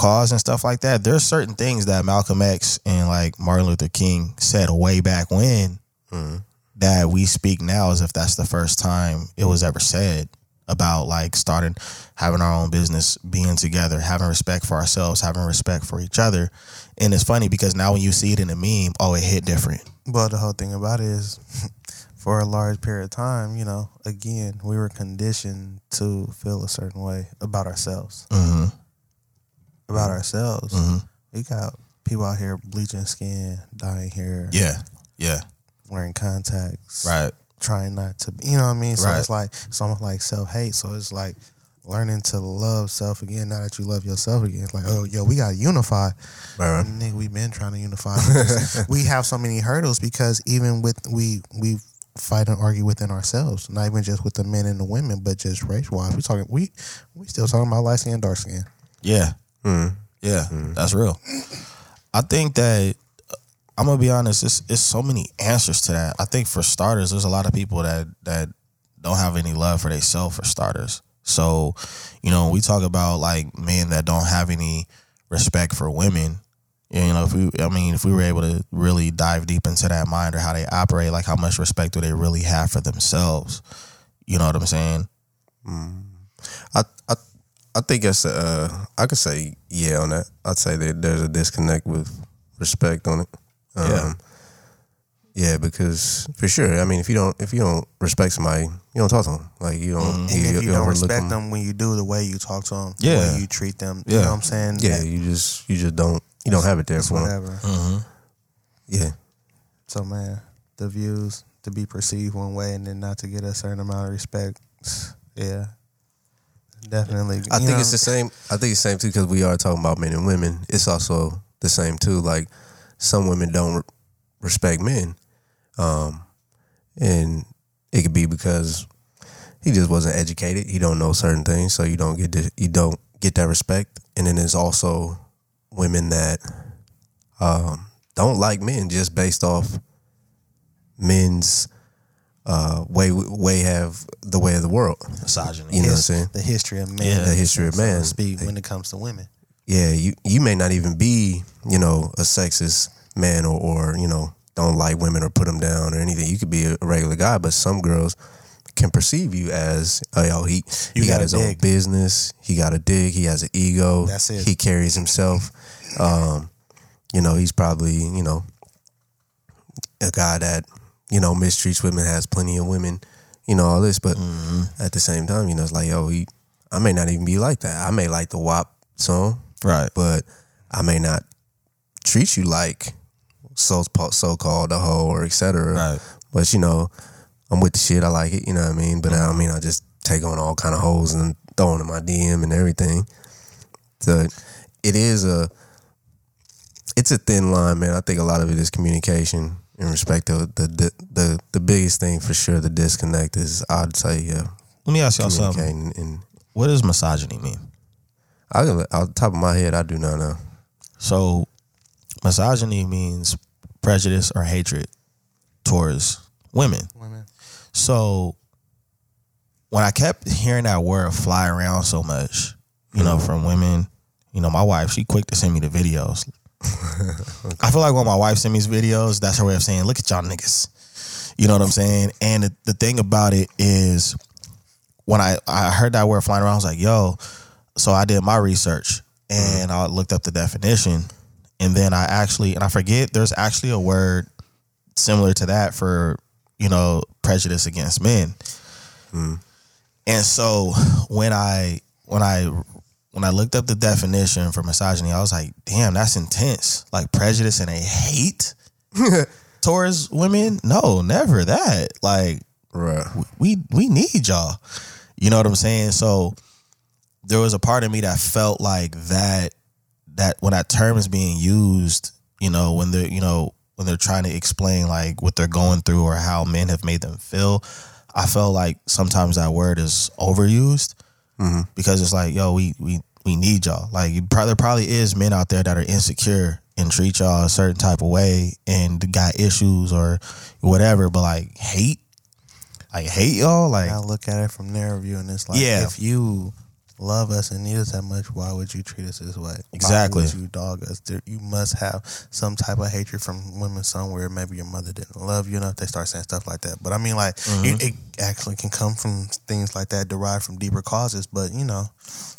cause and stuff like that. There's certain things that Malcolm X and like Martin Luther King said way back when mm-hmm. that we speak now as if that's the first time it was ever said about like starting having our own business, being together, having respect for ourselves, having respect for each other. And it's funny because now when you see it in a meme, oh, it hit different. Well, the whole thing about it is, for a large period of time, you know, again, we were conditioned to feel a certain way about ourselves. Mm-hmm. About ourselves, Mhm. we got people out here bleaching skin, dying hair, Yeah. Yeah. wearing contacts, Right. trying not to, you know what I mean? So Right. it's like it's almost like self hate. So it's like learning to love self again. Now that you love yourself again, it's like, oh, yo, we gotta unify. Right. Nigga, we've been trying to unify. we have so many hurdles because even with we we fight and argue within ourselves, not even just with the men and the women, but just race wise. We talking we we still talking about light skin, dark skin. Yeah. Mm. Yeah. That's real. I think that I'm gonna be honest. It's it's so many answers to that. I think for starters, there's a lot of people that that don't have any love for themselves for starters. So, you know, we talk about like men that don't have any respect for women. You know, if we, I mean, if we were able to really dive deep into that mind or how they operate, like how much respect do they really have for themselves? You know what I'm saying? I I I think it's uh I could say yeah on that. I'd say that there's a disconnect with respect on it. Um, Yeah. Yeah, because for sure. I mean, if you don't if you don't respect somebody, you don't talk to them. Like you don't. And if you don't respect them when you do the way you talk to them, the Yeah. way you treat them, you know what I'm saying? Yeah, That- you just you just don't you don't have it there for whatever. Mm-hmm. Yeah, So man, the views to be perceived one way and then not to get a certain amount of respect. Yeah, definitely. I think know, it's the same. I think it's the same too because we are talking about men and women. It's also the same too. Like some women don't re- respect men, um, and it could be because he just wasn't educated. He don't know certain things, so you don't get the, you don't get that respect. And then there's also women that um, don't like men just based off men's uh, way way have the way of the world. Misogyny. You know what I'm saying? The history of man. Yeah. The history of so man. speak, when it comes to women. Yeah, you you may not even be you know a sexist man or or you know don't like women or put them down or anything. You could be a regular guy, but some girls can perceive you as oh yo he You he got his own business. He got a dig. He has an ego. That's it. He carries himself. Um, you know he's probably you know a guy that you know mistreats women, has plenty of women. You know all this, but Mm-hmm. at the same time, you know it's like yo he. I may not even be like that. I may like the WAP song Right. but I may not treat you like so so called a hoe or etc. Right. But you know, I'm with the shit. I like it. You know what I mean. But I mean I just take on all kind of hoes and throw them in my DM and everything. So it is a it's a thin line, man. I think a lot of it is communication in respect to the the the, the biggest thing for sure. The disconnect is I'd say yeah, Let me ask y'all something. And What does misogyny mean? I off the top of my head, I do not know. So, misogyny means prejudice or hatred towards women. So, when I kept hearing that word fly around so much, you know, mm. from women, you know, my wife, she quick to send me the videos. I feel like when my wife sends me these videos, that's her way of saying, look at y'all niggas. You know what I'm saying? And the, the thing about it is, when I, I heard that word flying around, I was like, yo, so I did my research and mm. I looked up the definition. And then I actually, and I forget, there's actually a word similar to that for, you know, prejudice against men. Hmm. And so when I, when I, when I looked up the definition for misogyny, I was like, damn, that's intense. Like prejudice and a hate towards women? No, never that. Like, Right. we we need y'all. You know what I'm saying? So there was a part of me that felt like that that when that term is being used, you know, when they're you know when they're trying to explain like what they're going through or how men have made them feel, I felt like sometimes that word is overused mm-hmm. because it's like, yo, we we we need y'all. Like probably there probably is men out there that are insecure and treat y'all a certain type of way and got issues or whatever, but like hate like hate y'all like I look at it from their view, and it's like, Yeah. if you love us and need us that much, why would you treat us this way? Exactly. Why would you dog us? There, you must have some type of hatred from women somewhere. Maybe your mother didn't love you enough. They start saying stuff like that. But I mean, like, Mm-hmm. it, it actually can come from things like that, derived from deeper causes. But you know,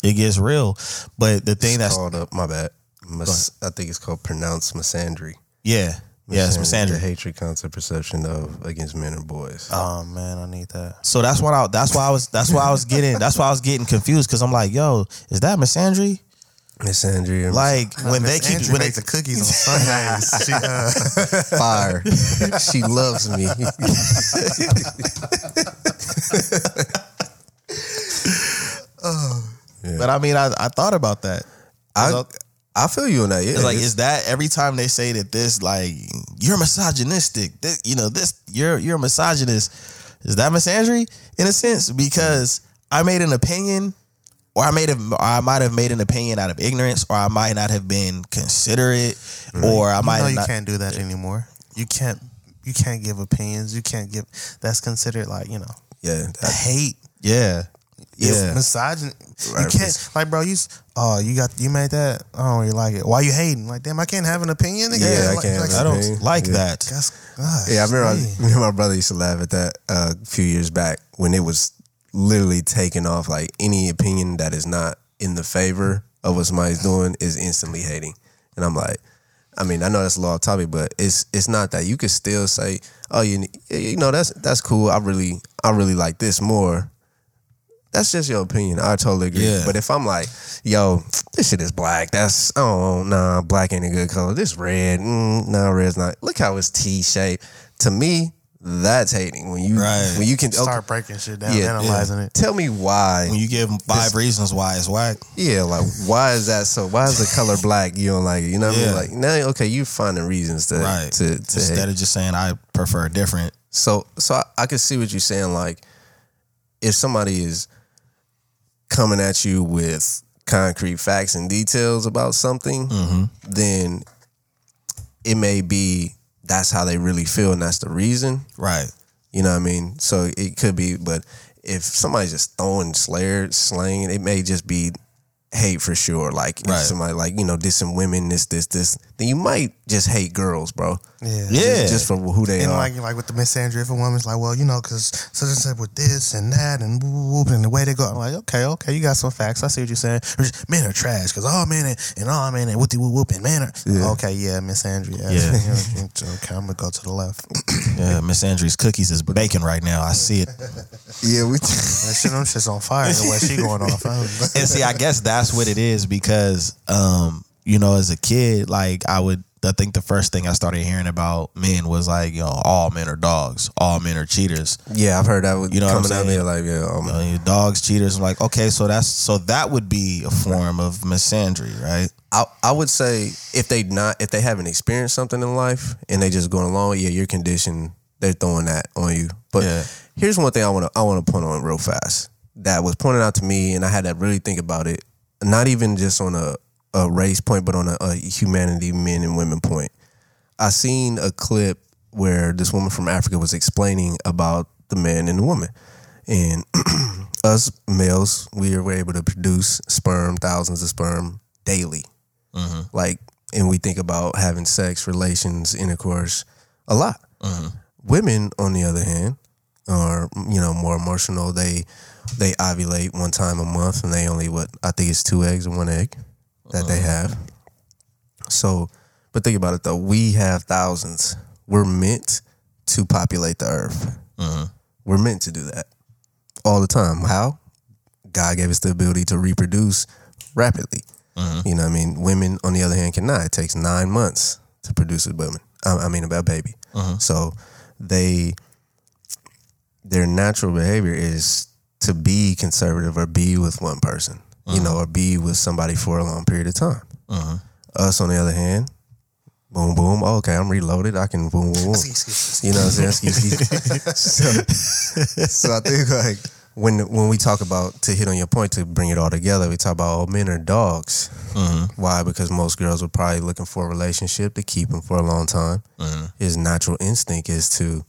it gets real. But the thing It's that's called up. My bad. Mis- I think it's called pronounced misandry. yeah. Yeah, it's The misandry. hatred, concept, perception of against men and boys. oh man, I need that. So that's what I that's why I was that's why I was getting that's why I was getting confused because I'm like, yo, is that misandry? misandry and Like when they keep Andrew when they bakes the cookies on Sundays. she, uh, fire. she loves me. But I mean I, I thought about that. I I feel you on that. Yeah, It's like it's- is that every time they say that this like you're misogynistic, this, you know, this you're you're a misogynist, is that misandry in a sense? Because I made an opinion or I made a, or I might have made an opinion out of ignorance, or I might not have been considerate, or I you might know have you not. can't do that anymore. You can't. You can't give opinions. You can't give. That's considered like you know yeah, that- hate. Yeah, Yeah. misogyny. You can't like, bro. You oh, you got you made that. I don't really like it. Why you hating? Like, damn, I can't have an opinion. Nigga. Yeah, I like, can't Like, I don't opinion. like Yeah. that. Gosh, yeah. I remember I, me and my brother used to laugh at that uh, a few years back when it was literally taking off. Like any opinion that is not in the favor of what somebody's doing is instantly hating, and I'm like. I mean, I know that's a law topic, but it's it's not that. You could still say, "Oh, you you know that's that's cool. I really I really like this more." That's just your opinion. I totally agree. Yeah. But if I'm like, "Yo, this shit is black. That's oh nah, black ain't a good color. This red, mm, nah, red's not. Look how it's T shaped." To me, that's hating. When you Right. when you can start okay, breaking shit down, Yeah, analyzing it. tell me why. When you give them five reasons why it's whack, Yeah, like why is that so? Why is the color black? You don't like it. You know what I mean? Like now, okay, you finding reasons to right? to to Instead hate. of just saying I prefer different. So so I, I can see what you're saying. Like if somebody is coming at you with concrete facts and details about something, Mm-hmm. then it may be that's how they really feel and that's the reason. Right. You know what I mean? So it could be, but if somebody's just throwing slayer slaying, it may just be hate for sure. Like if Right. somebody like you know dissing women, this this this, then you might just hate girls, bro. Yeah. Yeah. just, just for who they And are. like like with the Miss Andrea, if a woman's like, well, you know, because such and such with this and that and whoop, whoop, and the way they go, I'm like, okay, okay, you got some facts. I see what you're saying. Or just, men are trash because all men and, and all men and whoopty whoop whoop and men are Yeah. okay, yeah, misandry. Yeah, Yeah. okay, I'm gonna go to the left. Yeah, Miss Andrews cookies is baking right now. I see it. yeah, we. That shit, them shit's on fire the way she going off. and see, I guess that's what it is because, um, you know, as a kid, like I would, I think the first thing I started hearing about men was like, you know, all men are dogs, all men are cheaters. yeah, I've heard that. With, You know coming out saying? there like yeah, um, You know, dogs, cheaters. I'm like, okay, so that's so that would be a form of misandry, right? I I would say if they not if they haven't experienced something in life and they just going along, yeah, you're conditioned. They're throwing that on you. But Yeah. here's one thing I want to I want to point on real fast that was pointed out to me, and I had to really think about it. Not even just on a a race point, but on a, a humanity, men and women point. I seen a clip where this woman from Africa was explaining about the man and the woman, and us males, we were able to produce sperm, thousands of sperm daily. Mm-hmm. Like and we think about having sex relations intercourse a lot. Mm-hmm. Women on the other hand are you know more emotional. They they ovulate one time a month and they only what i think it's two eggs and one egg that they uh-huh. have. So but think about it though. We have thousands. We're meant to populate the earth. Uh-huh. We're meant to do that all the time. How? God gave us the ability to reproduce rapidly. Uh-huh. You know what I mean? Women, on the other hand, cannot. It takes nine months to produce a woman. I, I mean, a baby. So they, their natural behavior is to be conservative or be with one person, you uh-huh. know, or be with somebody for a long period of time. Uh-huh. Us, on the other hand, boom, boom. Oh, okay, I'm reloaded. I can boom, boom, boom. You know what I'm saying? Excuse me. so, so I think like when when we talk about to hit on your point to bring it all together, we talk about oh, men are dogs. Uh-huh. Why? Because most girls are probably looking for a relationship to keep them for a long time. His natural instinct is to,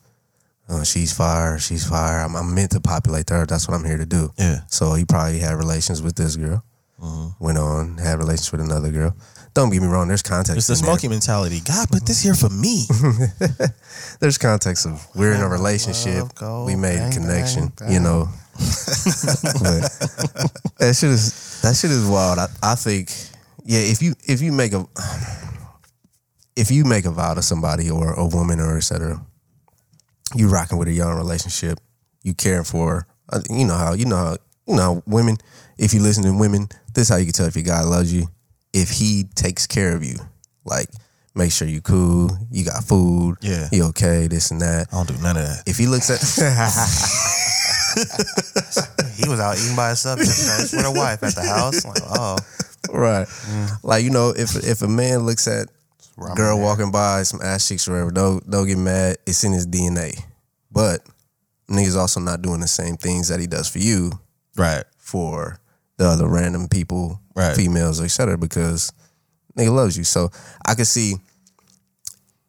Uh, oh, she's fire, she's fire. I'm, I'm meant to populate the earth. That's what I'm here to do. Yeah. So he probably had relations with this girl. Mm-hmm. Went on, had relations with another girl. Don't get me wrong. There's context. It's the in there. smoky mentality. God put this here for me. there's context of we're in a relationship, love, we made bang, a connection, bang, you know. but that shit is that shit is wild. I, I think, yeah, if you if you make a if you make a vow to somebody or a woman or etc., you rocking with a young relationship, you caring for, her. Uh, you know how you know how you know how women. If you listen to women, this is how you can tell if your guy loves you. If he takes care of you, like make sure you cool, you got food, Yeah. you okay, this and that. I don't do none of that. If he looks at he was out eating by himself just with a wife at the house. Like, oh, right, like you know, if if a man looks at ramen girl walking by, some ass cheeks or whatever, don't don't get mad. It's in his DNA. But niggas also not doing the same things that he does for you Right. for the other random people, Right. females, etc. Because nigga loves you. So I could see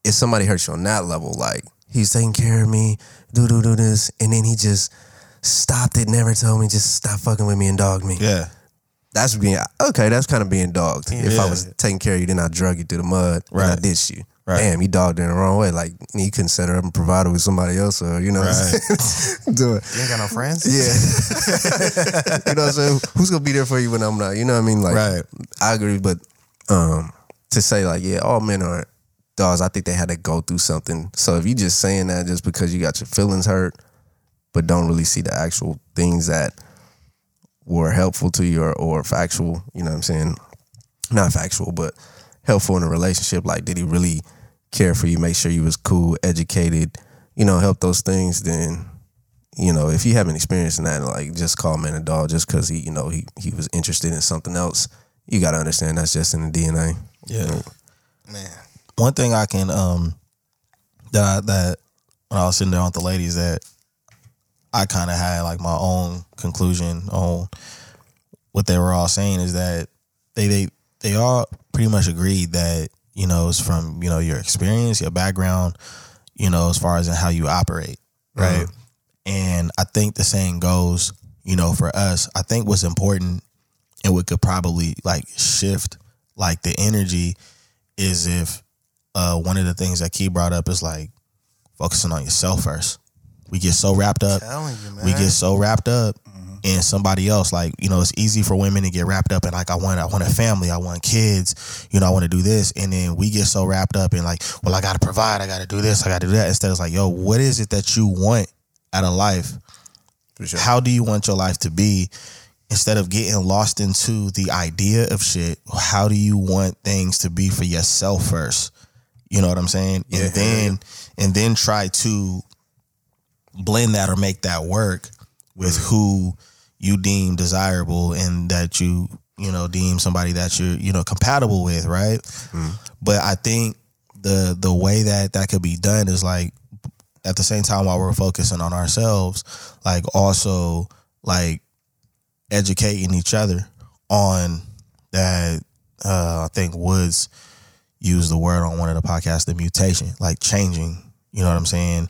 if somebody hurts you on that level, like he's taking care of me, do do do this, and then he just stopped it, never told me, just stop fucking with me and dogged me. Yeah. That's being okay. That's kind of being dogged. If I was taking care of you, then I drug you through the mud, and I Right. ditched you. Right. Damn, you dogged in the wrong way. Like you couldn't set her up and provide her with somebody else, or you know, what I'm Right. saying? do it. You ain't got no friends? Yeah. you know what I'm saying? Who's gonna be there for you when I'm not? You know what I mean? Like Right. I agree, but um to say like, yeah, all men are dogs, I think they had to go through something. So if you just saying that just because you got your feelings hurt, but don't really see the actual things that were helpful to you or, or factual, you know what I'm saying? Not factual, but helpful in a relationship. Like, did he really care for you, make sure you was cool, educated, you know, help those things, then you know, if you haven't experienced that, like just call man a dog just because he, you know, he he was interested in something else. You gotta understand that's just in the DNA. Yeah. Man. One thing I can um that that when I was sitting there with the ladies that I kind of had like my own conclusion on what they were all saying is that they they they all pretty much agreed that you know it's from you know your experience, your background, you know as far as in how you operate. right? And I think the same goes, you know, for us, I think what's important and what could probably like shift like the energy is if uh one of the things that Key brought up is like focusing on yourself first. We get so wrapped up. Telling you, man. we get so wrapped up mm-hmm. in somebody else. Like you know it's easy for women to get wrapped up in like i want i want a family i want kids you know i want to do this. And then we get so wrapped up in like well i gotta provide i gotta do this i gotta do that instead it's like yo what is it that you want out of life? For sure. how do you want your life to be? Instead of getting lost into the idea of shit how do you want things to be for yourself first? You know what i'm saying? Yeah. and then and then try to blend that or make that work with who you deem desirable and that you you know deem somebody that you're you know compatible with right? But i think the the way that that could be done is like at the same time while we're focusing on ourselves like also like educating each other on that uh i think woods used the word on one of the podcasts the mutation like changing you know what i'm saying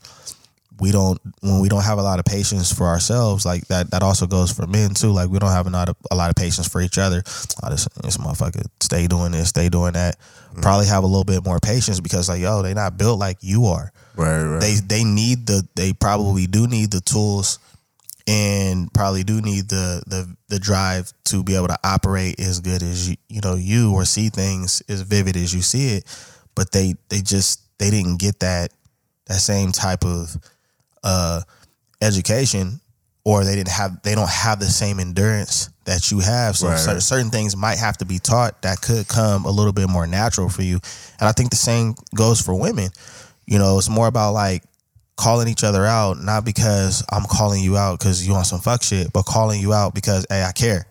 we don't when we don't have a lot of patience for ourselves like that that also goes for men too. Like we don't have a lot of a lot of patience for each other. Oh, this, this motherfucker stay doing this stay doing that. Mm-hmm. Probably have a little bit more patience because like yo they not built like you are. Right, right. they they need the they probably do need the tools and probably do need the the the drive to be able to operate as good as you you know you or see things as vivid as you see it. But they they just they didn't get that that same type of uh education or they didn't have they don't have the same endurance that you have. So Right, cer- certain things might have to be taught that could come a little bit more natural for you. And i think the same goes for women. You know it's more about like calling each other out not because i'm calling you out because you want some fuck shit but calling you out because hey i care.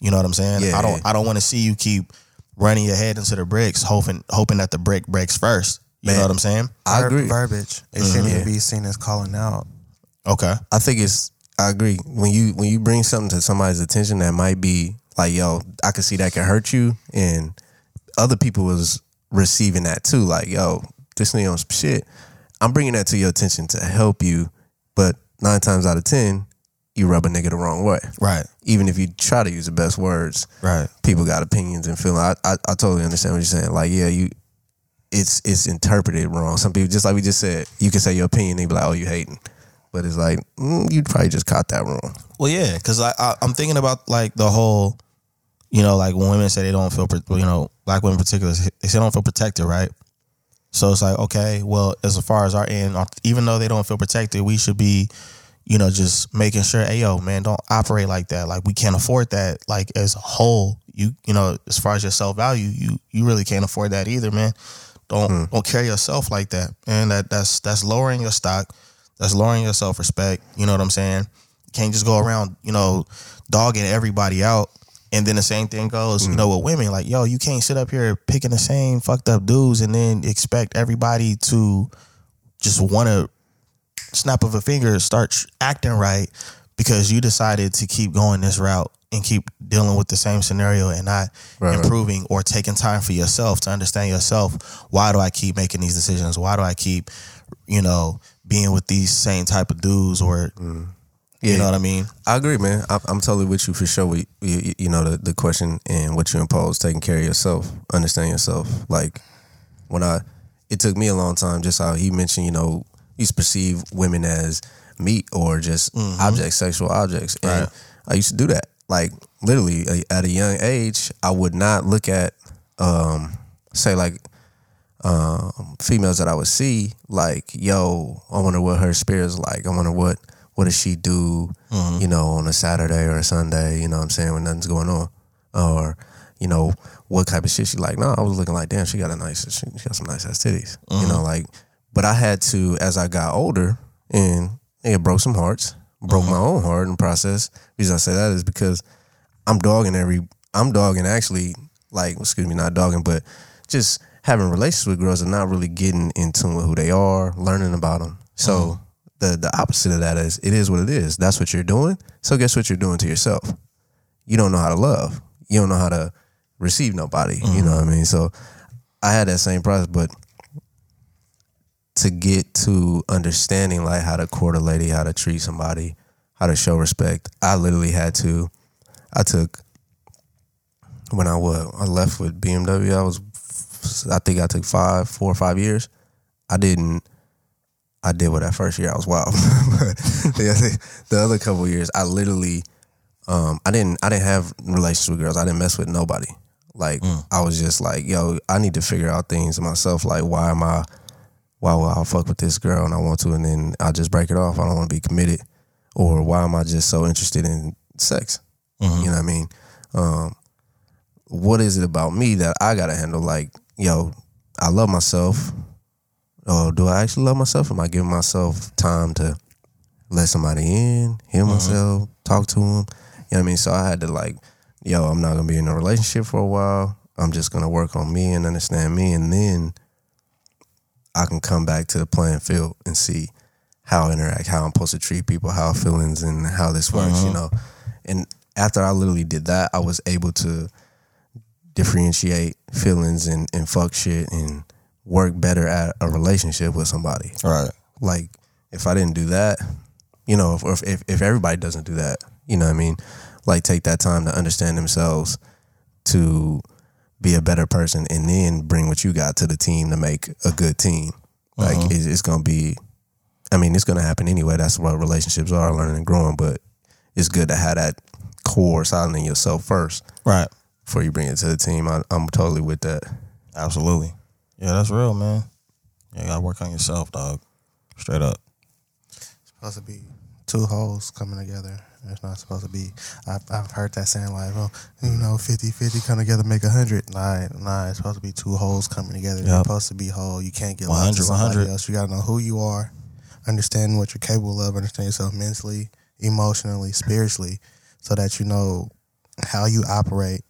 You know what i'm saying? Yeah, i don't i don't want to see you keep running your head into the bricks hoping hoping that the brick breaks first you know what i'm saying I Ver- agree. Verbiage. It mm-hmm. shouldn't even be seen as calling out. okay I think it's. I agree. When you when you bring something to somebody's attention that might be like, yo, I can see that can hurt you, and other people was receiving that too. Like, yo, this nigga on some shit. I'm bringing that to your attention to help you, but nine times out of ten, you rub a nigga the wrong way. right Even if you try to use the best words, right people got opinions and feeling. I, I I totally understand what you're saying. Like, yeah, you, it's it's interpreted wrong. Some people, just like we just said, you can say your opinion, they be like, oh, you hating, but it's like mm, you probably just caught that wrong. Well, yeah, because I, I I'm thinking about like the whole, you know, like when women say they don't feel, you know, black women in particular, they say they don't feel protected, right? So it's like, okay, well, as far as our end, even though they don't feel protected, we should be, you know, just making sure, hey, yo, man, don't operate like that. Like we can't afford that. Like as a whole, you, you know, as far as your self value, you, you really can't afford that either, man. Don't hmm. don't carry yourself like that, and that that's that's lowering your stock. That's lowering your self respect. You know what I'm saying? You can't just go around, you know, dogging everybody out. And then the same thing goes, you hmm. know, with women. Like, yo, you can't sit up here picking the same fucked up dudes and then expect everybody to just want to snap of a finger start acting right because you decided to keep going this route and keep dealing with the same scenario and not Right, right. improving or taking time for yourself to understand yourself. Why do I keep making these decisions? Why do I keep, you know, being with these same type of dudes or mm. you Yeah. know what I mean? I agree, man. I, I'm totally with you for sure. We, you, you know, the, the question and what you impose, taking care of yourself, understand yourself. Like when I, it took me a long time. Just how he mentioned, you know, used to perceive women as meat or just mm-hmm. objects, sexual objects, and Right. I used to do that. Like literally a- at a young age, I would not look at, um, say like um, females that I would see, like, yo, I wonder what her spirit's like. I wonder what what does she do, you know, on a Saturday or a Sunday, you know what I'm saying, when nothing's going on. Or, you know, what type of shit she like. No, I was looking like, damn, she got a nice she, she got some nice ass titties. You know, like but I had to as I got older and it broke some hearts, broke my own heart in the process. The reason I say that is because I'm dogging every I'm dogging actually like excuse me, not dogging, but just having relationships with girls and not really getting in tune with who they are, learning about them. So mm-hmm. the the opposite of that is it is what it is. That's what you're doing. So guess what you're doing to yourself? You don't know how to love. You don't know how to receive nobody. You know mm-hmm. what I mean? So I had that same process, but to get to understanding like how to court a lady, how to treat somebody, how to show respect, I literally had to. I took when I was I left with BMW. I was I think I took five, four or five years. I didn't. I did what that first year I was wild, but the other, the other couple of years I literally, um, I didn't I didn't have relationships with girls. I didn't mess with nobody. Like I was just like, yo, I need to figure out things myself. Like why am I, why will I fuck with this girl and I want to, and then I just break it off. I don't want to be committed, or why am I just so interested in sex? You know what I mean? Um, what is it about me that I gotta handle? Like, yo, I love myself. Oh, do I actually love myself? Am I giving myself time to let somebody in, hear myself, talk to them? You know what I mean? So I had to like, yo, I'm not gonna be in a relationship for a while. I'm just gonna work on me and understand me, and then I can come back to the playing field and see how I interact, how I'm supposed to treat people, how feelings and how this works, you uh-huh. know. And after I literally did that, I was able to differentiate feelings and, and fuck shit and work better at a relationship with somebody. Right. Like if I didn't do that, you know, if if if everybody doesn't do that, you know what I mean? Like take that time to understand themselves to be a better person and then bring what you got to the team to make a good team. Like uh-huh. it's, it's gonna be I mean, it's gonna happen anyway. That's what relationships are, learning and growing, but it's good to have that core solid in yourself first Right. before you bring it to the team. I, I'm totally with that. Absolutely. Yeah, that's real, man. Yeah, you gotta work on yourself, dog. Straight up. It's supposed to be two holes coming together. It's not supposed to be. I've, I've heard that saying like, oh, you know, 50 50 come together make a hundred. Nah, nah, it's supposed to be two hoes coming together. You're supposed to be whole. You can't get lost to 100, somebody 100. else. You gotta know who you are, understand what you're capable of, understand yourself mentally, emotionally, spiritually, so that you know how you operate,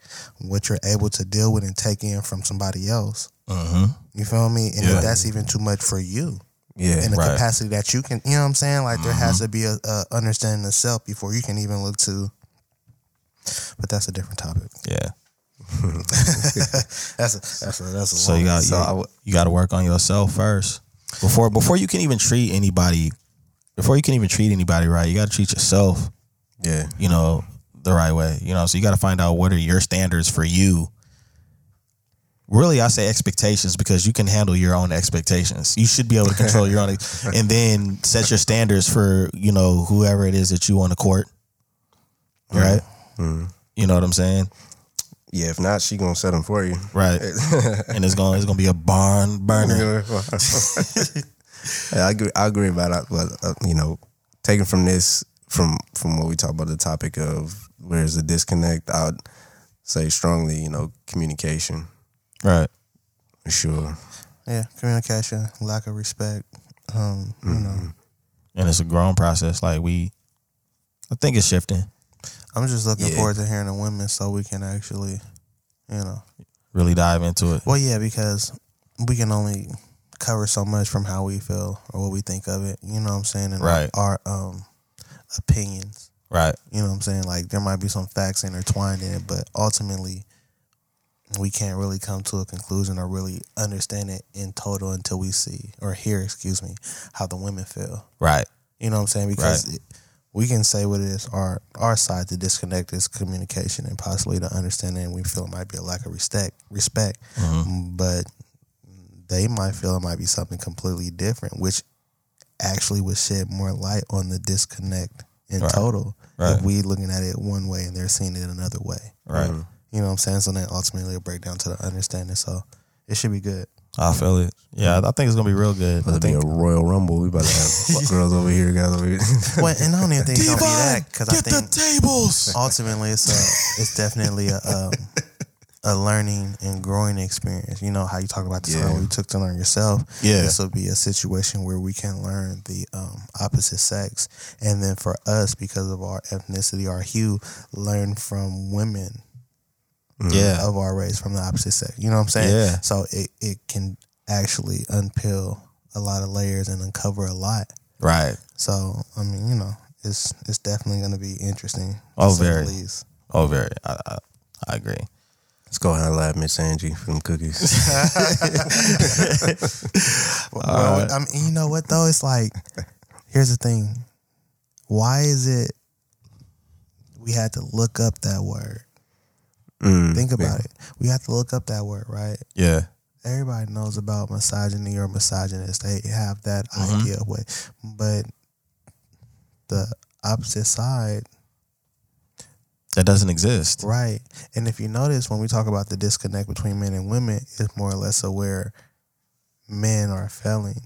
what you're able to deal with and take in from somebody else. Mm-hmm. You feel me? And Yeah. if that's even too much for you Yeah. in the Right. capacity that you can, you know what I'm saying? Like there has Mm-hmm. to be a, a understanding of self before you can even look to. But that's a different topic. Yeah. That's a that's a that's a So you got So you, you got to work on yourself first before before you can even treat anybody. Before you can even treat anybody right, you got to treat yourself. Yeah. You know the right way. You know, so you got to find out what are your standards for you. Really, I say expectations because you can handle your own expectations. You should be able to control your own, and then set your standards for you know whoever it is that you want to court. Right. You know what I'm saying? Yeah. If not, she gonna set them for you. Right. and it's going to it's to be a barn burner. Yeah, I agree. I agree about that, but uh, you know, taking from this, from from what we talk about, the topic of where's the disconnect, I would say strongly, you know, communication Right. sure. yeah, communication, lack of respect. Um, you Mm-hmm. know, and it's a growing process. Like we, I think it's shifting. I'm just looking Yeah. forward to hearing the women so we can actually, you know, Really dive into it. well, yeah, because we can only cover so much from how we feel or what we think of it. You know what I'm saying? And Right. Our um opinions. Right. You know what I'm saying? Like there might be some facts intertwined in it, but ultimately we can't really come to a conclusion or really understand it in total until we see or hear, excuse me, how the women feel. Right. You know what I'm saying? Because it, we can say what it is. Our our side to disconnect is communication and possibly the understanding. And we feel it might be a lack of respect, respect, Mm-hmm. but they might feel it might be something completely different, which actually would shed more light on the disconnect in Right. total. Right. If we looking at it one way and they're seeing it another way. Right. You know what I'm saying? So then ultimately it'll break down to the understanding. So it should be good. I feel it. Yeah, I think it's gonna be real good. I About to be think a Royal Rumble. We about to have girls over here, guys over here. Well, and I don't even think it's gonna be that because I get think the tables. ultimately it's a it's definitely a um, a learning and growing experience. You know how you talk about the time Yeah. where you took to learn yourself. Yeah. this will be a situation where we can learn the um, opposite sex, and then for us because of our ethnicity, our hue, learn from women Yeah. of our race from the opposite sex. You know what I'm saying? Yeah. So it it can actually unpeel a lot of layers and uncover a lot. Right. So I mean, you know, it's it's definitely going to be interesting. Oh, say the very. least. Oh, very. I, I, I agree. Let's go ahead and at Miss Angie for them cookies. Well, uh, I mean, you know what though? It's like, here's the thing. Why is it we had to look up that word? Mm, Think about it. We have to look up that word, right? Yeah. Everybody knows about misogyny or misogynist. They have that idea of what, but the opposite side That doesn't exist. Right. And if you notice, when we talk about the disconnect between men and women, it's more or less where men are failing.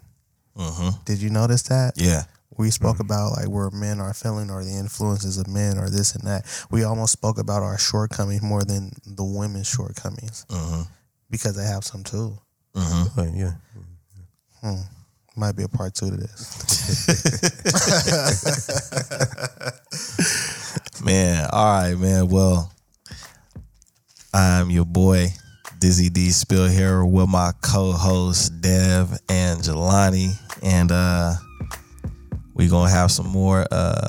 Mm-hmm. Did you notice that? Yeah. We spoke about like where men are failing or the influences of men or this and that. We almost spoke about our shortcomings more than the women's shortcomings Mm-hmm. because they have some too. Mm-hmm. yeah. Hmm. Might be a part two to this. Man, all right, man. Well, I'm your boy, Dizzy D Spill here with my co-host Dev and Jelani. And uh we gonna have some more uh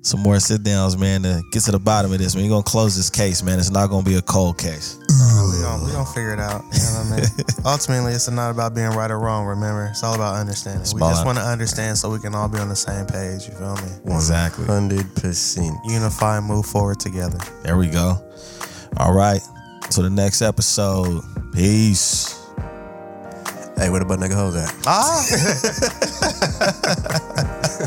some more sit downs, man, to get to the bottom of this. Man, you're gonna close this case, man. It's not gonna be a cold case. we gonna, we gonna figure it out. You know what I mean? Ultimately, it's not about being right or wrong. Remember, it's all about understanding. we just want to understand so we can all be on the same page. You feel me? Exactly. Hundred percent. Unify and move forward together. There we go. All right. So the next episode. Peace. Hey, where the butt nigga hoes at? Ah.